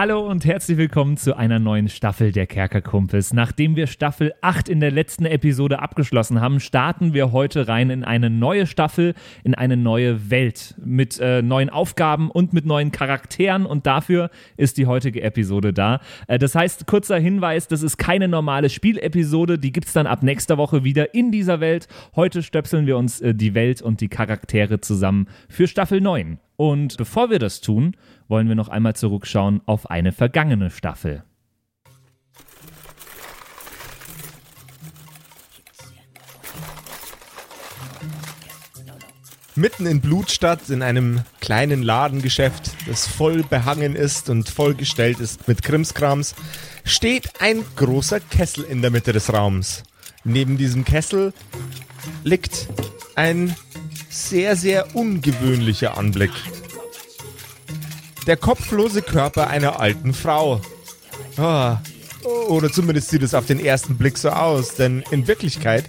Hallo und herzlich willkommen zu einer neuen Staffel der Kerkerkumpels. Nachdem wir Staffel 8 in der letzten Episode abgeschlossen haben, starten wir heute rein in eine neue Staffel, in eine neue Welt mit äh, neuen Aufgaben und mit neuen Charakteren und dafür ist die heutige Episode da. Äh, das heißt, kurzer Hinweis, das ist keine normale Spielepisode, die gibt es dann ab nächster Woche wieder in dieser Welt. Heute stöpseln wir uns äh, die Welt und die Charaktere zusammen für Staffel 9. Und bevor wir das tun, wollen wir noch einmal zurückschauen auf eine vergangene Staffel. Mitten in Blutstadt, in einem kleinen Ladengeschäft, das voll behangen ist und vollgestellt ist mit Krimskrams, steht ein großer Kessel in der Mitte des Raums. Neben diesem Kessel liegt ein sehr, sehr ungewöhnlicher Anblick der kopflose Körper einer alten Frau. Oh, oder zumindest sieht es auf den ersten Blick so aus, denn in Wirklichkeit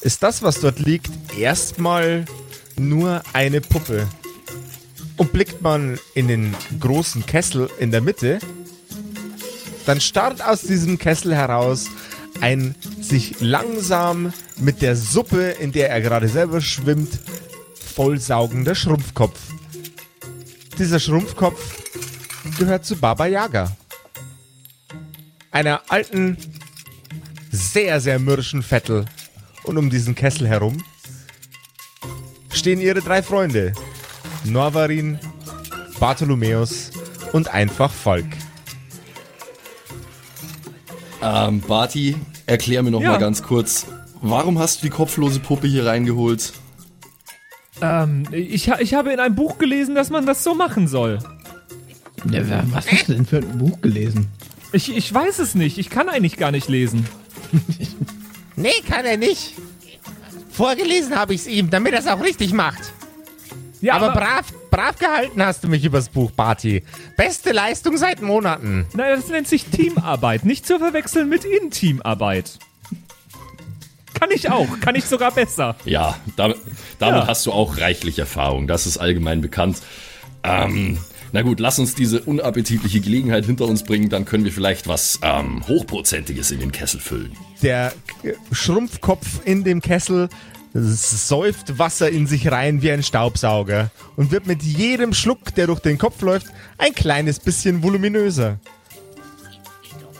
ist das, was dort liegt, erstmal nur eine Puppe. Und blickt man in den großen Kessel in der Mitte, dann starrt aus diesem Kessel heraus ein sich langsam mit der Suppe, in der er gerade selber schwimmt, vollsaugender Schrumpfkopf dieser Schrumpfkopf gehört zu Baba Yaga. Einer alten, sehr, sehr mürrischen Vettel. Und um diesen Kessel herum stehen ihre drei Freunde. Norvarin, Bartholomäus und einfach Volk. Ähm, Barty, erklär mir noch ja. mal ganz kurz, warum hast du die kopflose Puppe hier reingeholt? Ähm, ich, ich habe in einem Buch gelesen, dass man das so machen soll. Was hast du denn für ein Buch gelesen? Ich, ich weiß es nicht. Ich kann eigentlich gar nicht lesen. nee, kann er nicht. Vorgelesen habe ich es ihm, damit er es auch richtig macht. Ja, aber, aber, brav, brav gehalten hast du mich übers Buch, Barty. Beste Leistung seit Monaten. Naja, das nennt sich Teamarbeit. Nicht zu verwechseln mit Intimarbeit. Kann ich auch. Kann ich sogar besser. Ja, damit, damit ja. hast du auch reichlich Erfahrung. Das ist allgemein bekannt. Ähm, na gut, lass uns diese unappetitliche Gelegenheit hinter uns bringen, dann können wir vielleicht was ähm, Hochprozentiges in den Kessel füllen. Der Schrumpfkopf in dem Kessel säuft Wasser in sich rein wie ein Staubsauger und wird mit jedem Schluck, der durch den Kopf läuft, ein kleines bisschen voluminöser.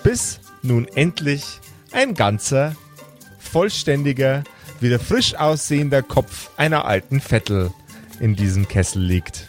Bis nun endlich ein ganzer vollständiger, wieder frisch aussehender Kopf einer alten Vettel in diesem Kessel liegt.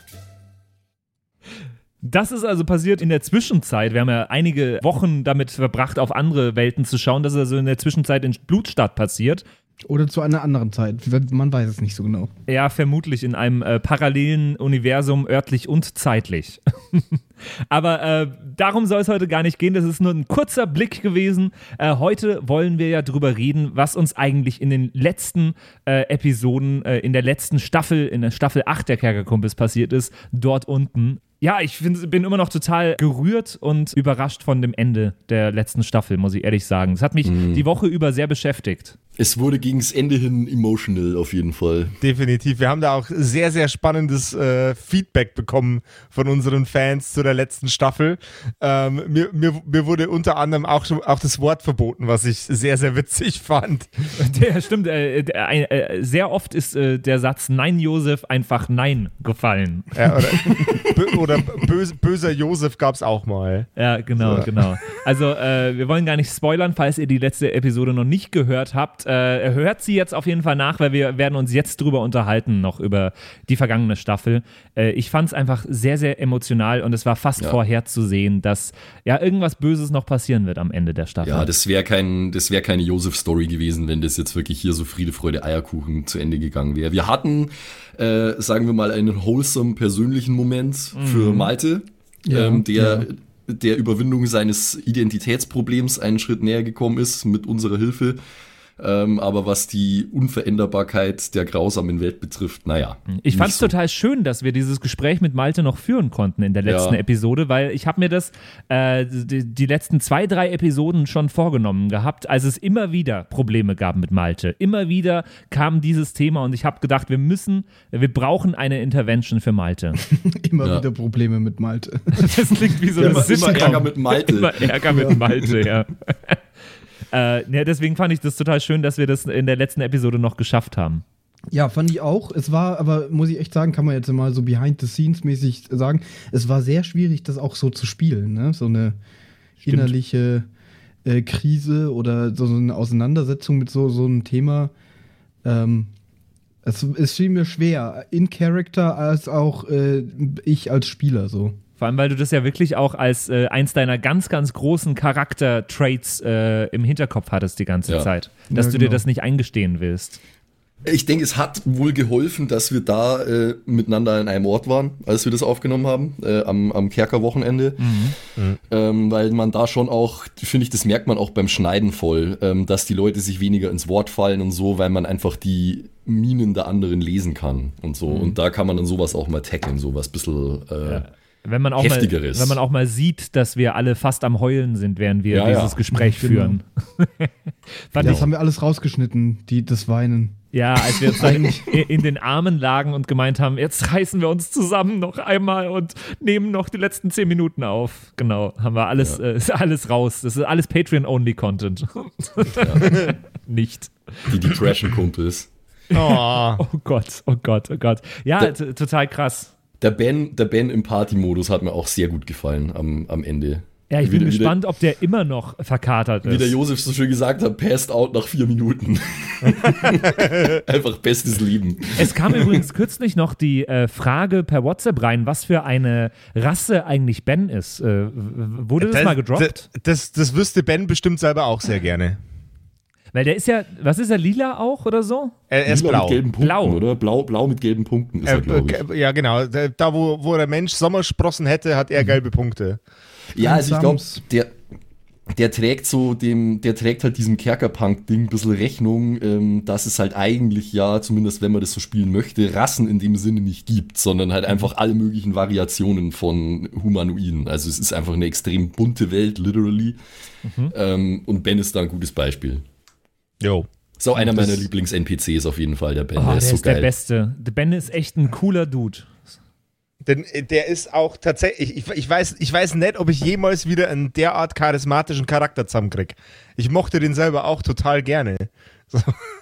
Das ist also passiert in der Zwischenzeit. Wir haben ja einige Wochen damit verbracht, auf andere Welten zu schauen. Das ist also in der Zwischenzeit in Blutstadt passiert. Oder zu einer anderen Zeit. Man weiß es nicht so genau. Ja, vermutlich in einem äh, parallelen Universum, örtlich und zeitlich. Aber äh, darum soll es heute gar nicht gehen. Das ist nur ein kurzer Blick gewesen. Äh, heute wollen wir ja drüber reden, was uns eigentlich in den letzten äh, Episoden, äh, in der letzten Staffel, in der Staffel 8 der Kerkerkumpels passiert ist, dort unten ja, ich find, bin immer noch total gerührt und überrascht von dem Ende der letzten Staffel, muss ich ehrlich sagen. Es hat mich mm. die Woche über sehr beschäftigt. Es wurde gegen das Ende hin emotional auf jeden Fall. Definitiv. Wir haben da auch sehr, sehr spannendes äh, Feedback bekommen von unseren Fans zu der letzten Staffel. Ähm, mir, mir, mir, wurde unter anderem auch, schon, auch das Wort verboten, was ich sehr, sehr witzig fand. Der stimmt. Äh, äh, sehr oft ist äh, der Satz Nein, Josef einfach Nein gefallen. Ja, oder, oder böse, böser Josef gab es auch mal. Ja, genau, so. genau. Also, äh, wir wollen gar nicht spoilern, falls ihr die letzte Episode noch nicht gehört habt äh, hört sie jetzt auf jeden Fall nach, weil wir werden uns jetzt drüber unterhalten, noch über die vergangene Staffel. Äh, ich fand es einfach sehr, sehr emotional und es war fast ja. vorherzusehen, dass ja irgendwas Böses noch passieren wird am Ende der Staffel. Ja, das wäre kein, das wäre keine Josef-Story gewesen, wenn das jetzt wirklich hier so Friede, Freude, Eierkuchen zu Ende gegangen wäre. Wir hatten, äh, sagen wir mal, einen wholesome persönlichen Moment mhm. für Malte, ja, ähm, der ja der Überwindung seines Identitätsproblems einen Schritt näher gekommen ist mit unserer Hilfe. Ähm, aber was die Unveränderbarkeit der grausamen Welt betrifft, naja. Ich fand es so. total schön, dass wir dieses Gespräch mit Malte noch führen konnten in der letzten Ja. Episode, weil ich habe mir das äh, die, die letzten zwei, drei Episoden schon vorgenommen gehabt, als es immer wieder Probleme gab mit Malte. Immer wieder kam dieses Thema und ich habe gedacht, wir müssen, wir brauchen eine Intervention für Malte. Immer Ja. wieder Probleme mit Malte. Das klingt wie so Immer, eine immer Sitcom. Ärger mit Malte. Immer Ärger mit Malte, ja. äh, ja. Deswegen fand ich das total schön, dass wir das in der letzten Episode noch geschafft haben. Ja, fand ich auch. Es war, aber muss ich echt sagen, kann man jetzt mal so behind the scenes mäßig sagen, es war sehr schwierig, das auch so zu spielen. Ne? So eine innerliche äh, Krise oder so eine Auseinandersetzung mit so, so einem Thema. Ähm, es, es fiel mir schwer, in Character als auch äh, ich als Spieler so. Vor allem, weil du das ja wirklich auch als äh, eins deiner ganz, ganz großen Charakter-Traits äh, im Hinterkopf hattest die ganze Ja. Zeit. Dass Ja, du dir genau. das nicht eingestehen willst. Ich denke, es hat wohl geholfen, dass wir da äh, miteinander an einem Ort waren, als wir das aufgenommen haben, äh, am, am Kerkerwochenende. Ähm, weil man da schon auch, finde ich, das merkt man auch beim Schneiden voll, ähm, dass die Leute sich weniger ins Wort fallen und so, weil man einfach die Minen der anderen lesen kann und so. Und da kann man dann sowas auch mal tackeln, sowas bisschen. Äh, Wenn man, auch mal, Heftigeres. wenn man auch mal sieht, dass wir alle fast am Heulen sind, während wir Ja, ja. dieses Gespräch Genau. führen. Fand Das haben wir alles rausgeschnitten, die, das Weinen. ja, als wir uns dann in, den Armen lagen und gemeint haben, jetzt reißen wir uns zusammen noch einmal und nehmen noch die letzten zehn Minuten auf. Genau, haben wir alles, äh, ist alles raus. Das ist alles Patreon-Only-Content. Nicht. die Depression-Kumpels. Oh. Oh Gott, oh Gott, oh Gott. Ja, total krass. Der Ben, der Ben im Party-Modus hat mir auch sehr gut gefallen am, am Ende. Ja, ich bin gespannt, ob der immer noch verkatert Wie der ist. Josef so schön gesagt hat, passed out nach vier Minuten. Einfach bestes Leben. Es kam übrigens kürzlich noch die äh, Frage per WhatsApp rein, was für eine Rasse eigentlich Ben ist. Äh, w- w- wurde das, mal gedroppt? Das, das, das wüsste Ben bestimmt selber auch sehr gerne. Weil der ist ja, was ist er, lila auch oder so? Er, er ist Lila blau. mit gelben Punkten, Blau. oder? Blau, blau mit gelben Punkten ist er, Äh, glaube ich. äh, ja, genau. Da, wo, wo der Mensch Sommersprossen hätte, hat er gelbe Punkte. Ja, also ich glaube, der, der trägt so dem, der trägt halt diesem Kerkerpunk-Ding ein bisschen Rechnung, ähm, dass es halt eigentlich ja, zumindest wenn man das so spielen möchte, Rassen in dem Sinne nicht gibt, sondern halt einfach alle möglichen Variationen von Humanoiden. Also es ist einfach eine extrem bunte Welt, literally. Ähm, und Ben ist da ein gutes Beispiel. Jo. Ist auch einer meiner Lieblings-NPCs auf jeden Fall, der Ben. Oh, der der ist ist, so geil. der Beste. Der Ben ist echt ein cooler Dude. Denn äh, der ist auch tatsächlich, ich, ich, weiß, ich weiß nicht, ob ich jemals wieder einen derart charismatischen Charakter zusammenkrieg. Ich mochte den selber auch total gerne.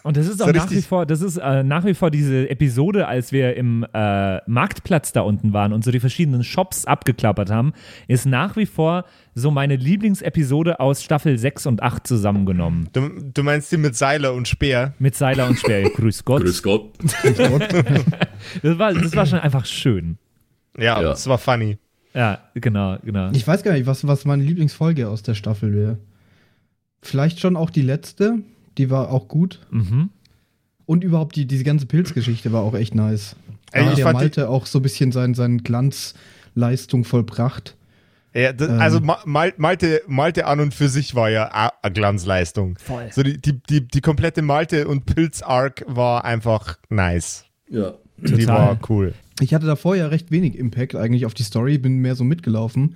Und das ist So auch nach richtig- wie vor, das ist äh, nach wie vor diese Episode, als wir im äh, Marktplatz da unten waren und so die verschiedenen Shops abgeklappert haben, ist nach wie vor so meine Lieblingsepisode aus Staffel 6 und 8 zusammengenommen. Du, du meinst die mit Seiler und Speer? Mit Seiler und Speer. Grüß Gott. Grüß Gott. Das war, das war schon einfach schön. Ja, Ja. das war funny. Ja, genau, genau. Ich weiß gar nicht, was, was meine Lieblingsfolge aus der Staffel wäre. Vielleicht schon auch die letzte. Die war auch gut. Mhm. Und überhaupt die, diese ganze Pilzgeschichte war auch echt nice. Da Ey, hat ich der fand die- Malte auch so ein bisschen sein, seine Glanzleistung vollbracht. Ja, das, Ähm. also Ma- Mal- Malte, Malte an und für sich war ja a- eine Glanzleistung. Voll. So die, die, die, die komplette Malte und Pilz-Arc war einfach nice. Ja. Die Total. war cool. Ich hatte davor ja recht wenig Impact eigentlich auf die Story, bin mehr so mitgelaufen.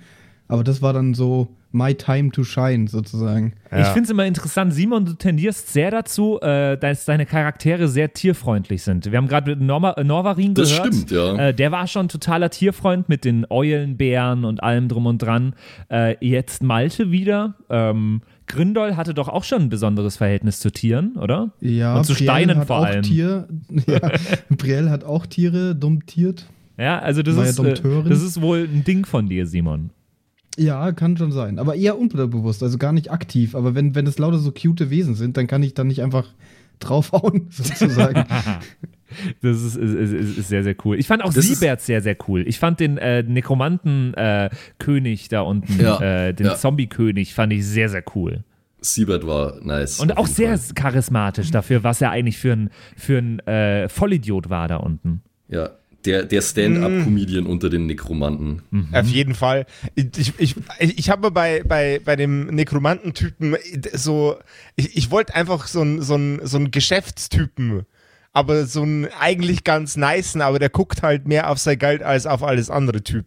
Aber das war dann so my time to shine sozusagen. Ich Ja. finde es immer interessant, Simon, du tendierst sehr dazu, äh, dass deine Charaktere sehr tierfreundlich sind. Wir haben gerade mit Norma, äh, Norvarin Das gehört. stimmt, ja. Äh, der war schon totaler Tierfreund mit den Eulenbären und allem drum und dran. Äh, jetzt Malte wieder. Ähm, Grindol hatte doch auch schon ein besonderes Verhältnis zu Tieren, oder? Ja, Und zu Brielle Steinen hat vor auch allem. Tier, ja, Brielle hat auch Tiere domptiert. Ja, also das War ja ist, äh, das ist wohl ein Ding von dir, Simon. Ja, kann schon sein. Aber eher unterbewusst, also gar nicht aktiv. Aber wenn, wenn es lauter so cute Wesen sind, dann kann ich dann nicht einfach draufhauen, sozusagen. Das ist, ist, ist, ist sehr, sehr cool. Ich fand auch Das Siebert sehr, sehr cool. Ich fand den äh, Nekromanten-König da unten, Ja, äh, den ja. Zombie-König, fand ich sehr, sehr cool. Siebert war nice. Und auch sehr Fall. charismatisch dafür, was er eigentlich für ein, für ein äh, Vollidiot war da unten. Ja. Der, der Stand-up-Comedian mm. unter den Nekromanten. Mhm. Auf jeden Fall. Ich, ich, ich, habe bei, bei, bei dem Nekromantentypen so, ich, ich wollte einfach so einen so so ein Geschäftstypen, aber so einen eigentlich ganz niceen, aber der guckt halt mehr auf sein Geld als auf alles andere Typ.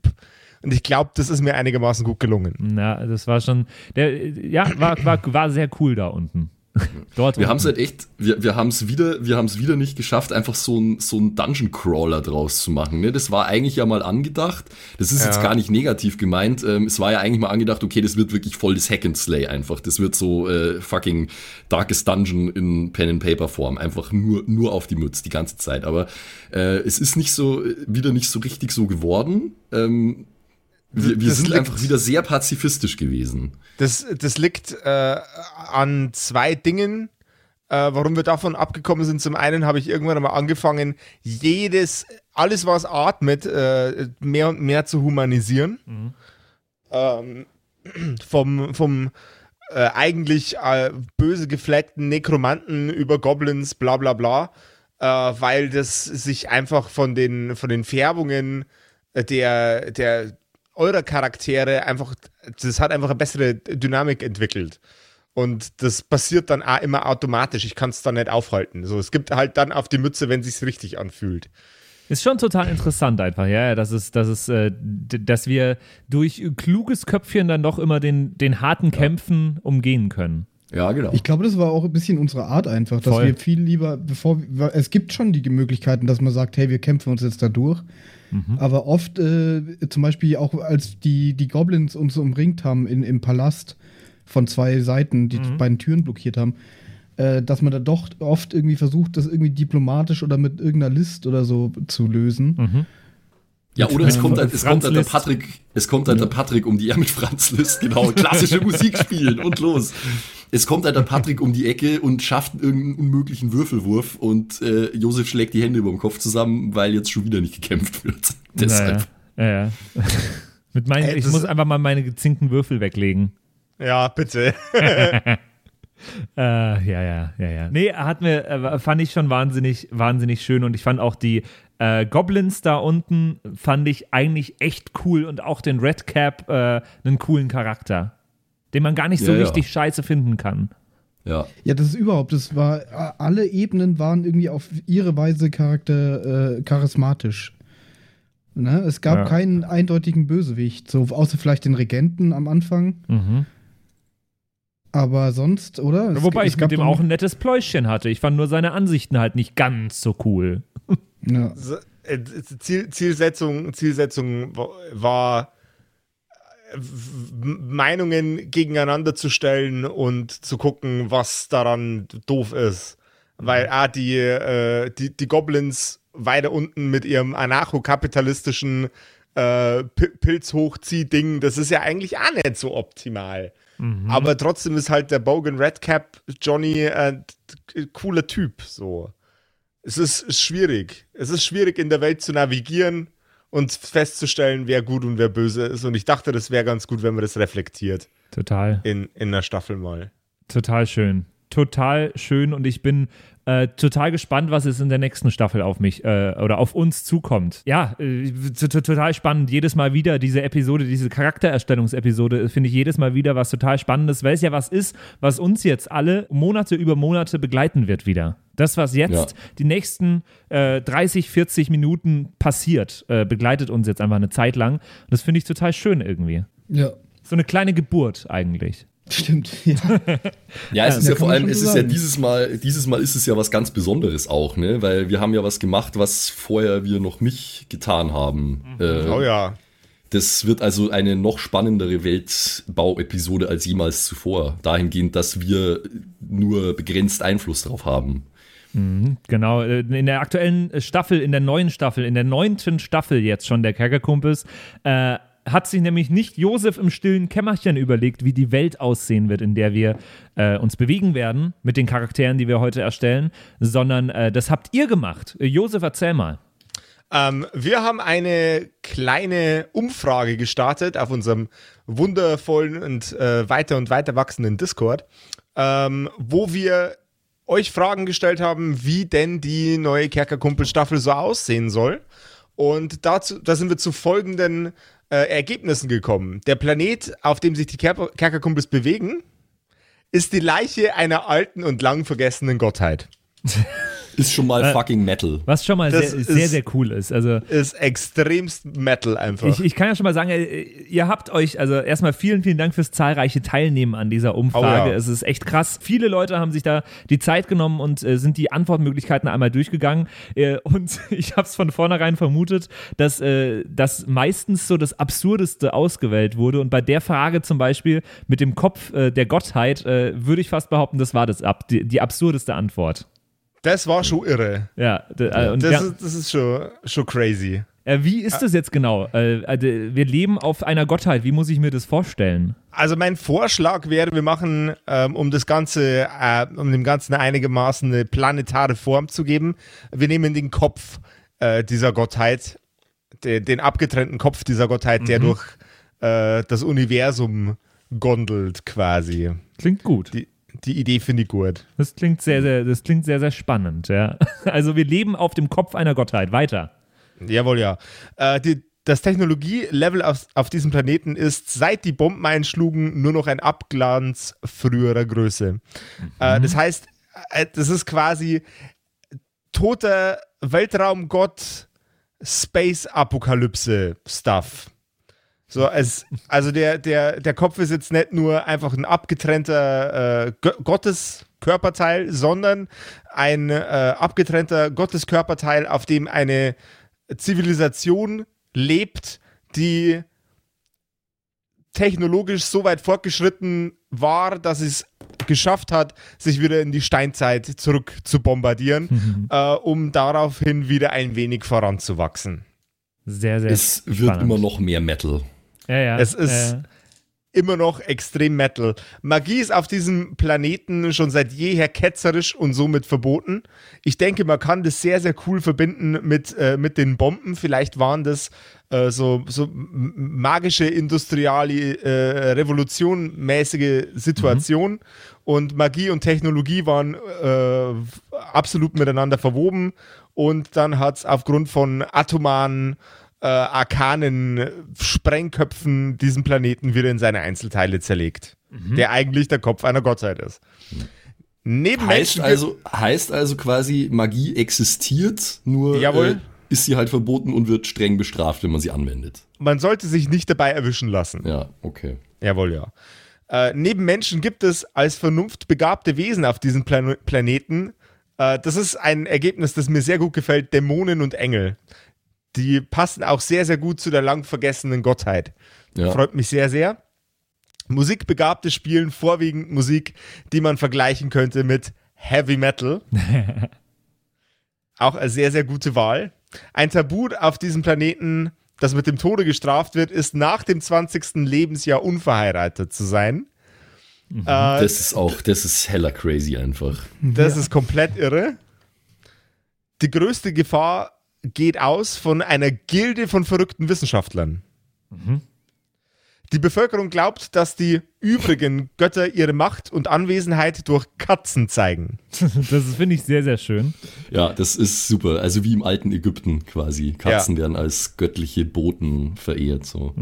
Und ich glaube, das ist mir einigermaßen gut gelungen. Na, das war schon, der, ja, war, war, war sehr cool da unten. Dort wir haben es halt echt, wir, wir haben es wieder, wir haben es wieder nicht geschafft, einfach so ein, so ein Dungeon Crawler draus zu machen. Ne? Das war eigentlich ja mal angedacht. Das ist ja. jetzt gar nicht negativ gemeint. Ähm, es war ja eigentlich mal angedacht, okay, das wird wirklich voll das Hack and Slay einfach. Das wird so äh, fucking Darkest Dungeon in Pen and Paper Form. Einfach nur, nur auf die Mütze die ganze Zeit. Aber äh, es ist nicht so, wieder nicht so richtig so geworden. Ähm, wir, wir sind liegt, einfach wieder sehr pazifistisch gewesen. Das, das liegt äh, an zwei Dingen, äh, warum wir davon abgekommen sind. Zum einen habe ich irgendwann einmal angefangen, jedes, alles was atmet, äh, mehr und mehr zu humanisieren. Mhm. Ähm, vom vom äh, eigentlich äh, böse gefleckten Nekromanten über Goblins, bla bla bla. Äh, weil das sich einfach von den, von den Färbungen der, der eurer Charaktere einfach, das hat einfach eine bessere Dynamik entwickelt. Und das passiert dann auch immer automatisch. Ich kann es dann nicht aufhalten. So, es gibt halt dann auf die Mütze, wenn sich's richtig anfühlt. Ist schon total interessant einfach, ja, dass es, dass es, äh, dass wir durch kluges Köpfchen dann doch immer den, den harten Kämpfen umgehen können. Ja, genau. Ich glaube, das war auch ein bisschen unsere Art einfach, dass Voll. wir viel lieber, bevor es gibt schon die Möglichkeiten, dass man sagt, hey, wir kämpfen uns jetzt da durch. Mhm. Aber oft, äh, zum Beispiel auch als die, die Goblins uns umringt haben in, im Palast von zwei Seiten, die mhm. beiden Türen blockiert haben, äh, dass man da doch oft irgendwie versucht, das irgendwie diplomatisch oder mit irgendeiner List oder so zu lösen. Mhm. Ja, oder es kommt, halt, es kommt halt der Patrick, es kommt halt der Patrick um die Ecke mit Franz List, genau, klassische Musik spielen und los. Es kommt halt der Patrick um die Ecke und schafft irgendeinen unmöglichen Würfelwurf und äh, Josef schlägt die Hände über dem Kopf zusammen, weil jetzt schon wieder nicht gekämpft wird. Deshalb. Naja, ja, ja. mit meinen, hey, ich muss einfach mal meine gezinkten Würfel weglegen. Ja, bitte. äh, ja, ja, ja, ja. Nee, hat mir, äh, fand ich schon wahnsinnig, wahnsinnig schön und ich fand auch die äh, Goblins da unten, fand ich eigentlich echt cool und auch den Red Cap äh, einen coolen Charakter den man gar nicht so ja, richtig ja. scheiße finden kann. Ja. Ja, das ist überhaupt, das war, alle Ebenen waren irgendwie auf ihre Weise charakter, äh, charismatisch. Ne? Es gab ja. keinen eindeutigen Bösewicht, so außer vielleicht den Regenten am Anfang. Mhm. Aber sonst, oder? Es, Wobei ich mit dem auch ein nettes Pläuschchen hatte. Ich fand nur seine Ansichten halt nicht ganz so cool. Ja. Äh, Ziel, Zielsetzung, Zielsetzung war Meinungen gegeneinander zu stellen und zu gucken, was daran doof ist. Weil ah, die, äh, die, die Goblins weiter unten mit ihrem anarchokapitalistischen äh, Pilzhochzieh-Ding, das ist ja eigentlich auch nicht so optimal. Mhm. Aber trotzdem ist halt der Bogan Redcap Johnny ein äh, cooler Typ. So. Es ist schwierig. Es ist schwierig in der Welt zu navigieren und festzustellen, wer gut und wer böse ist. Und ich dachte, das wäre ganz gut, wenn man das reflektiert. Total. In, in der Staffel mal. Total schön. Total schön und ich bin äh, total gespannt, was es in der nächsten Staffel auf mich äh, oder auf uns zukommt. Ja, äh, total spannend. Jedes Mal wieder diese Episode, diese Charaktererstellungsepisode, finde ich jedes Mal wieder was total Spannendes, weil es ja was ist, was uns jetzt alle Monate über Monate begleiten wird wieder. Das, was jetzt ja. die nächsten äh, 30, 40 Minuten passiert, äh, begleitet uns jetzt einfach eine Zeit lang. Und das finde ich total schön irgendwie. Ja. So eine kleine Geburt eigentlich. Stimmt, ja. ja, es ist ja, ja vor allem, es ist sagen. ja dieses Mal, dieses Mal ist es ja was ganz Besonderes auch, ne? Weil wir haben ja was gemacht, was vorher wir noch nicht getan haben. Mhm. Äh, oh ja. Das wird also eine noch spannendere Weltbau-Episode als jemals zuvor. Dahingehend, dass wir nur begrenzt Einfluss darauf haben. Mhm, genau, äh, in der aktuellen Staffel, in der neuen Staffel, in der neunten Staffel jetzt schon der Kerkerkumpels, äh, hat sich nämlich nicht Josef im stillen Kämmerchen überlegt, wie die Welt aussehen wird, in der wir äh, uns bewegen werden mit den Charakteren, die wir heute erstellen, sondern äh, das habt ihr gemacht. Josef, erzähl mal. Ähm, wir haben eine kleine Umfrage gestartet auf unserem wundervollen und äh, weiter und weiter wachsenden Discord, ähm, wo wir euch Fragen gestellt haben, wie denn die neue Kerkerkumpel-Staffel so aussehen soll. Und dazu, da sind wir zu folgenden äh, Ergebnissen gekommen. Der Planet, auf dem sich die Ker Kerkerkumpels bewegen, ist die Leiche einer alten und lang vergessenen Gottheit. Ist schon mal Äh, fucking Metal. Was schon mal Das sehr, ist- sehr, sehr cool ist. Also Ist extremst Metal einfach. ich, ich kann ja schon mal sagen, äh, ihr habt euch, also erstmal vielen, vielen Dank fürs zahlreiche Teilnehmen an dieser Umfrage. Oh ja. Es ist echt krass. Viele Leute haben sich da die Zeit genommen und äh, sind die Antwortmöglichkeiten einmal durchgegangen. Äh, und ich habe es von vornherein vermutet, dass, äh, dass meistens so das Absurdeste ausgewählt wurde. Und bei der Frage zum Beispiel mit dem Kopf äh, der Gottheit äh, würde ich fast behaupten, das war das ab, die, die absurdeste Antwort. Das war schon irre. Ja, äh, und Das, ja, ist, das ist schon, schon crazy. äh, wie ist das jetzt genau? Äh, wir leben auf einer Gottheit. Wie muss ich mir das vorstellen? Also mein Vorschlag wäre, wir machen, ähm, um das Ganze, um dem Ganzen einigermaßen eine planetare Form zu geben, wir nehmen den Kopf dieser Gottheit, de, den abgetrennten Kopf dieser Gottheit, der durch äh, das Universum gondelt quasi. Klingt gut. Die, die Idee finde ich gut. Das klingt sehr, sehr, das klingt sehr, sehr spannend, ja. Also wir leben auf dem Kopf einer Gottheit. Weiter. Jawohl, ja. Äh, die, das Technologielevel auf, auf diesem Planeten ist, seit die Bomben einschlugen, nur noch ein Abglanz früherer Größe. Äh, das heißt, äh, das ist quasi toter Weltraumgott Space-Apokalypse-Stuff. So, es, also der, der, der Kopf ist jetzt nicht nur einfach ein abgetrennter äh, Gotteskörperteil, sondern ein äh, abgetrennter Gotteskörperteil, auf dem eine Zivilisation lebt, die technologisch so weit fortgeschritten war, dass es geschafft hat, sich wieder in die Steinzeit zurück zu bombardieren, äh, um daraufhin wieder ein wenig voranzuwachsen. Sehr, sehr Es wird spannend. immer noch mehr Metal. Ja, ja. Es ist- äh, immer noch extrem Metal. Magie ist auf diesem Planeten schon seit jeher ketzerisch und somit verboten. Ich denke, man kann das sehr, sehr cool verbinden mit, äh, mit den Bomben. Vielleicht waren das äh, so, so magische, industriale, äh, revolutionmäßige Situationen. Und Magie und Technologie waren äh, absolut miteinander verwoben. Und dann hat es aufgrund von atomaren äh, arkanen Sprengköpfen diesen Planeten wieder in seine Einzelteile zerlegt. Der eigentlich der Kopf einer Gottheit ist. Neben Heißt Menschen also, heißt also quasi, Magie existiert, nur äh, ist sie halt verboten und wird streng bestraft, wenn man sie anwendet. man sollte sich nicht dabei erwischen lassen. Ja, okay. Jawohl, ja. Äh, neben Menschen gibt es als vernunftbegabte Wesen auf diesem Plan Planeten, äh, das ist ein Ergebnis, das mir sehr gut gefällt, Dämonen und Engel. Die passen auch sehr, sehr gut zu der lang vergessenen Gottheit. Ja. Freut mich sehr, sehr. Musikbegabte spielen vorwiegend Musik, die man vergleichen könnte mit Heavy Metal. Auch eine sehr, sehr gute Wahl. Ein Tabu auf diesem Planeten, das mit dem Tode gestraft wird, ist nach dem 20. Lebensjahr unverheiratet zu sein. Äh, Das ist auch, das ist heller crazy einfach. das ist komplett irre. Die größte Gefahr geht aus von einer Gilde von verrückten Wissenschaftlern. Die Bevölkerung glaubt, dass die übrigen Götter ihre Macht und Anwesenheit durch Katzen zeigen. das finde ich sehr, sehr schön. Ja, das ist super. Also wie im alten Ägypten quasi. Katzen werden als göttliche Boten verehrt. So.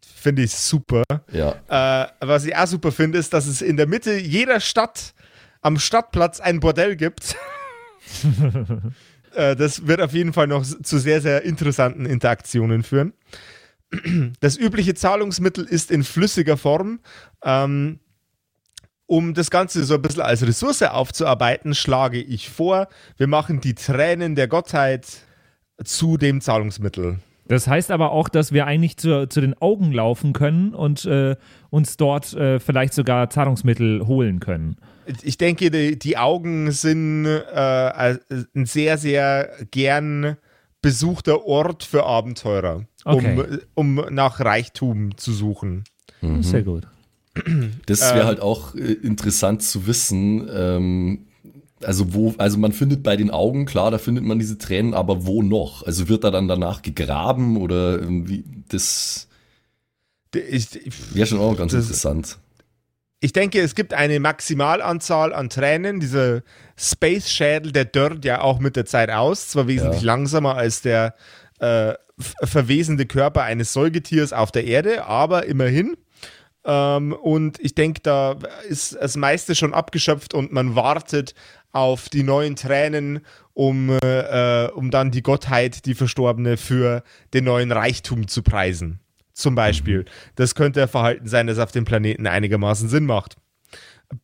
Finde ich super. Ja. Äh, was ich auch super finde, ist, dass es in der Mitte jeder Stadt am Stadtplatz ein Bordell gibt. äh, das wird auf jeden Fall noch zu sehr, sehr interessanten Interaktionen führen. Das übliche Zahlungsmittel ist in flüssiger Form. Ähm, um das Ganze so ein bisschen als Ressource aufzuarbeiten, schlage ich vor, wir machen die Tränen der Gottheit zu dem Zahlungsmittel. Das heißt aber auch, dass wir eigentlich zu, zu den Augen laufen können und äh, uns dort äh, vielleicht sogar Zahlungsmittel holen können. Ich denke, die, die Augen sind äh, ein sehr, sehr gern besuchter Ort für Abenteurer, Okay. um, um nach Reichtum zu suchen. Sehr gut. Das wäre halt auch äh, interessant zu wissen. Ähm, also wo, also man findet bei den Augen, klar, da findet man diese Tränen, aber wo noch? Also wird da dann danach gegraben oder irgendwie, das wäre schon auch ganz Das- interessant. Ich denke, es gibt eine Maximalanzahl an Tränen. Dieser Space-Schädel, der dörrt ja auch mit der Zeit aus, zwar wesentlich Ja. langsamer als der äh, verwesende Körper eines Säugetiers auf der Erde, aber immerhin. Ähm, und ich denke, da ist das meiste schon abgeschöpft und man wartet auf die neuen Tränen, um, äh, um dann die Gottheit, die Verstorbene, für den neuen Reichtum zu preisen. Zum Beispiel. Das könnte ein Verhalten sein, das auf dem Planeten einigermaßen Sinn macht.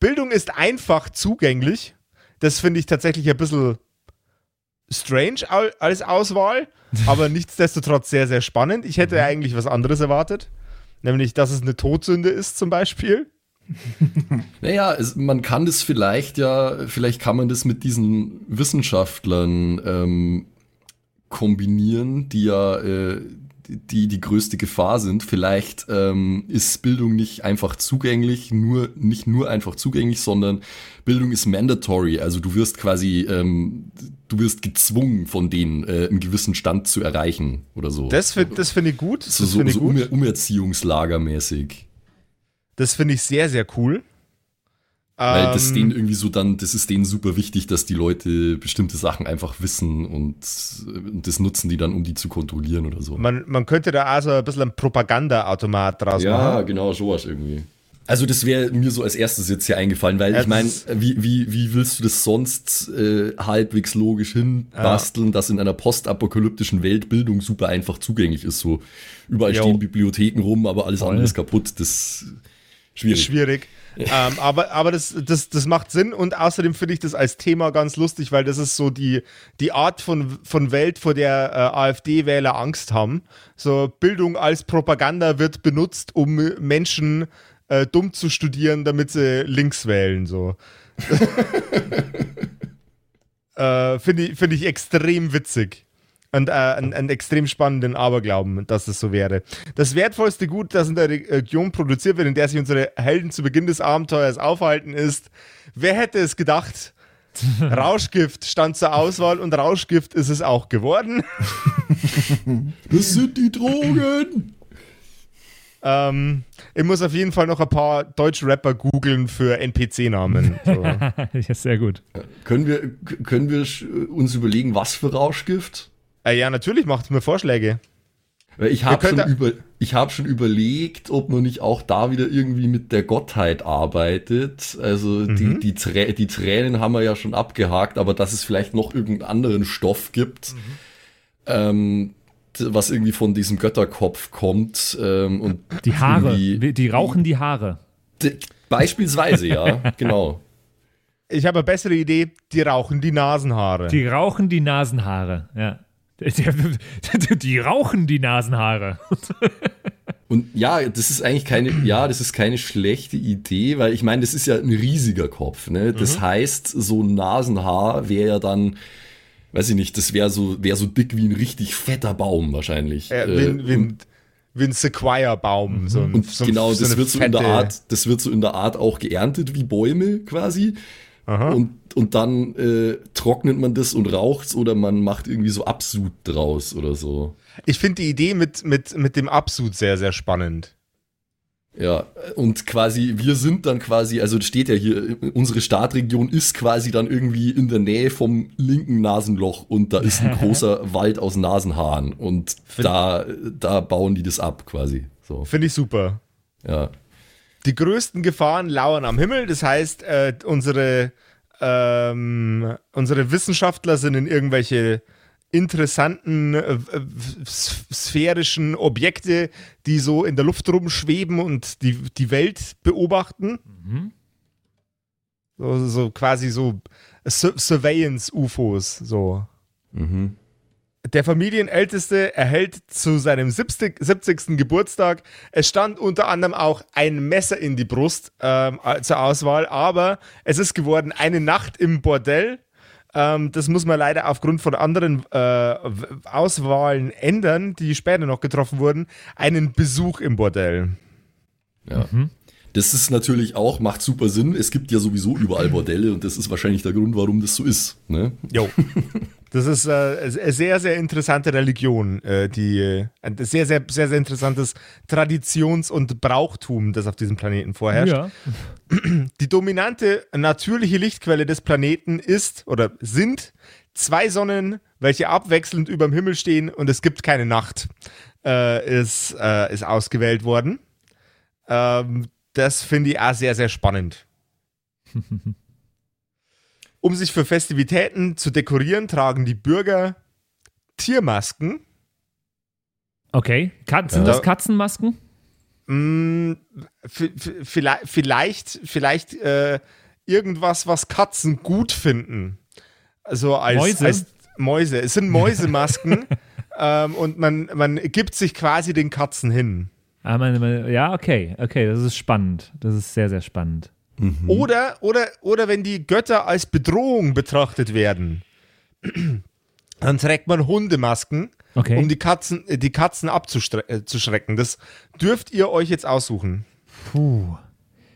Bildung ist einfach zugänglich. Das finde ich tatsächlich ein bisschen strange als Auswahl, aber nichtsdestotrotz sehr, sehr spannend. Ich hätte mhm. eigentlich was anderes erwartet, nämlich, dass es eine Todsünde ist zum Beispiel. naja, es, man kann das vielleicht ja, vielleicht kann man das mit diesen Wissenschaftlern ähm, kombinieren, die ja äh, die die größte Gefahr sind. Vielleicht ähm, ist Bildung nicht einfach zugänglich, nur nicht nur einfach zugänglich, sondern Bildung ist mandatory. Also du wirst quasi, ähm, du wirst gezwungen von denen, äh, einen gewissen Stand zu erreichen oder so. Das finde das find ich gut. Das so, so, so gut. Umerziehungslagermäßig. Das finde ich sehr, sehr cool. Weil das ähm, denen irgendwie so dann, das ist denen super wichtig, dass die Leute bestimmte Sachen einfach wissen und, und das nutzen die dann, um die zu kontrollieren oder so. Man, man könnte da also ein bisschen ein Propaganda-Automat draus ja, machen. Ja, genau, sowas irgendwie. Also das wäre mir so als erstes jetzt hier eingefallen, weil ich meine, wie, wie, wie willst du das sonst äh, halbwegs logisch hinbasteln, ja. dass in einer postapokalyptischen Welt Bildung super einfach zugänglich ist? So überall jo. stehen Bibliotheken rum, aber alles Voll. andere ist kaputt. Das schwierig. Schwierig ähm, aber aber das, das, das macht Sinn und außerdem finde ich das als Thema ganz lustig, weil das ist so die, die Art von, von Welt, vor der äh, AfD-Wähler Angst haben. So Bildung als Propaganda wird benutzt, um Menschen äh, dumm zu studieren, damit sie links wählen. So. äh, finde ich, find ich extrem witzig und äh, einen, einen, extrem spannenden Aberglauben, dass es so wäre. Das wertvollste Gut, das in der Region produziert wird, in der sich unsere Helden zu Beginn des Abenteuers aufhalten, ist, wer hätte es gedacht? Rauschgift stand zur Auswahl und Rauschgift ist es auch geworden. das sind die Drogen! Ähm, ich muss auf jeden Fall noch ein paar deutsche Rapper googeln für NPC-Namen. So. ja, sehr gut. Können wir, können wir uns überlegen, was für Rauschgift? Äh, ja, natürlich macht mir Vorschläge. Ich habe schon, über, hab schon überlegt, ob man nicht auch da wieder irgendwie mit der Gottheit arbeitet. Also mhm. die, die, Trä die Tränen haben wir ja schon abgehakt, aber dass es vielleicht noch irgendeinen anderen Stoff gibt, mhm. ähm, was irgendwie von diesem Götterkopf kommt. Ähm, und die Haare, die rauchen die Haare. Beispielsweise, ja, genau. Ich habe eine bessere Idee, die rauchen die Nasenhaare. Die rauchen die Nasenhaare, ja. Die rauchen die Nasenhaare. Und ja, das ist eigentlich keine, ja, das ist keine schlechte Idee, weil ich meine, das ist ja ein riesiger Kopf. Ne? Das mhm. heißt, so ein Nasenhaar wäre ja dann, weiß ich nicht, das wäre so, wäre so dick wie ein richtig fetter Baum wahrscheinlich. Äh, wie, wie, ein, wie ein Sequoia-Baum. Mhm. So ein, und so genau, so das wird so in der Art, das wird so in der Art auch geerntet wie Bäume quasi. Aha. Und, und dann äh, trocknet man das und raucht's oder man macht irgendwie so Absud draus oder so. Ich finde die Idee mit, mit, mit dem Absud sehr, sehr spannend. Ja, und quasi, wir sind dann quasi, also steht ja hier, unsere Startregion ist quasi dann irgendwie in der Nähe vom linken Nasenloch und da ist ein großer Wald aus Nasenhaaren und da, da bauen die das ab quasi. So. Finde ich super. Ja. Die größten Gefahren lauern am Himmel. Das heißt, äh, unsere, ähm, unsere Wissenschaftler sind in irgendwelche interessanten äh, sphärischen Objekte, die so in der Luft rumschweben und die, die Welt beobachten. Mhm. So, so quasi so Surveillance-UFOs. So. Mhm. Der Familienälteste erhält zu seinem 70. 70. Geburtstag, es stand unter anderem auch ein Messer in die Brust ähm, zur Auswahl, aber es ist geworden eine Nacht im Bordell. Ähm, das muss man leider aufgrund von anderen äh, Auswahlen ändern, die später noch getroffen wurden. Einen Besuch im Bordell. Ja. Mhm. Das ist natürlich auch, macht super Sinn. Es gibt ja sowieso überall Bordelle und das ist wahrscheinlich der Grund, warum das so ist. Ne? Jo. Das ist äh, eine sehr, sehr interessante Religion, äh, die äh, ein sehr, sehr, sehr, sehr interessantes Traditions- und Brauchtum, das auf diesem Planeten vorherrscht. Ja. Die dominante natürliche Lichtquelle des Planeten ist oder sind zwei Sonnen, welche abwechselnd über dem Himmel stehen und es gibt keine Nacht, äh, ist, äh, ist ausgewählt worden. Ähm, das finde ich auch sehr, sehr spannend. um sich für Festivitäten zu dekorieren, tragen die Bürger Tiermasken. Okay, Kat sind Ja. das Katzenmasken? Mm, vielleicht, vielleicht, vielleicht äh, irgendwas, was Katzen gut finden. Also als Mäuse? Als Mäuse. Es sind Mäusemasken ähm, und man, man gibt sich quasi den Katzen hin. Ah, meine, meine, ja, okay, okay, das ist spannend. Das ist sehr, sehr spannend. Oder, oder, oder wenn die Götter als Bedrohung betrachtet werden, dann trägt man Hundemasken, Okay. um die Katzen, äh, die Katzen abzuschrecken. Das dürft ihr euch jetzt aussuchen. Puh.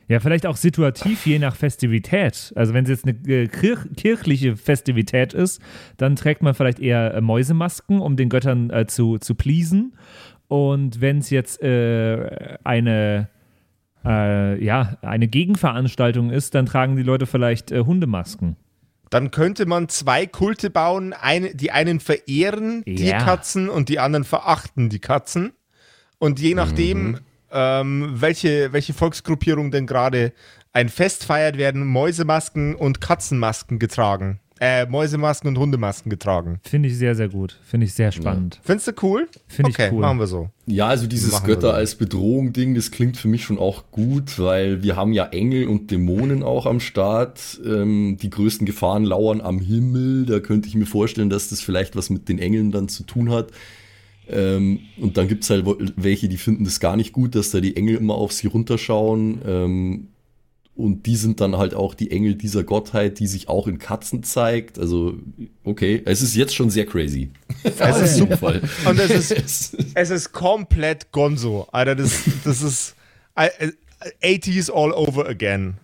Ja, vielleicht auch situativ, je nach Festivität. Also wenn es jetzt eine äh, kirch kirchliche Festivität ist, dann trägt man vielleicht eher äh, Mäusemasken, um den Göttern äh, zu, zu pleasen. Und wenn es jetzt äh, eine, äh, ja, eine Gegenveranstaltung ist, dann tragen die Leute vielleicht äh, Hundemasken. Dann könnte man zwei Kulte bauen, eine, die einen verehren die Ja. Katzen und die anderen verachten die Katzen. Und je nachdem, ähm, welche, welche Volksgruppierung denn gerade ein Fest feiert, werden Mäusemasken und Katzenmasken getragen. Äh, Mäusemasken und Hundemasken getragen. Finde ich sehr, sehr gut. Finde ich sehr spannend. Findest du cool? Finde ich okay, cool. machen wir so. Ja, also dieses Machen Götter so. als Bedrohung-Ding, das klingt für mich schon auch gut, weil wir haben ja Engel und Dämonen auch am Start. Ähm, die größten Gefahren lauern am Himmel. Da könnte ich mir vorstellen, dass das vielleicht was mit den Engeln dann zu tun hat. Ähm, und dann gibt's halt wo- welche, die finden das gar nicht gut, dass da die Engel immer auf sie runterschauen. Ähm, und die sind dann halt auch die Engel dieser Gottheit, die sich auch in Katzen zeigt. Also, okay, es ist jetzt schon sehr crazy. Es ist super. Fall. Und es ist, Es- ist komplett Gonzo. Alter, das, das ist äh, äh, 80s all over again.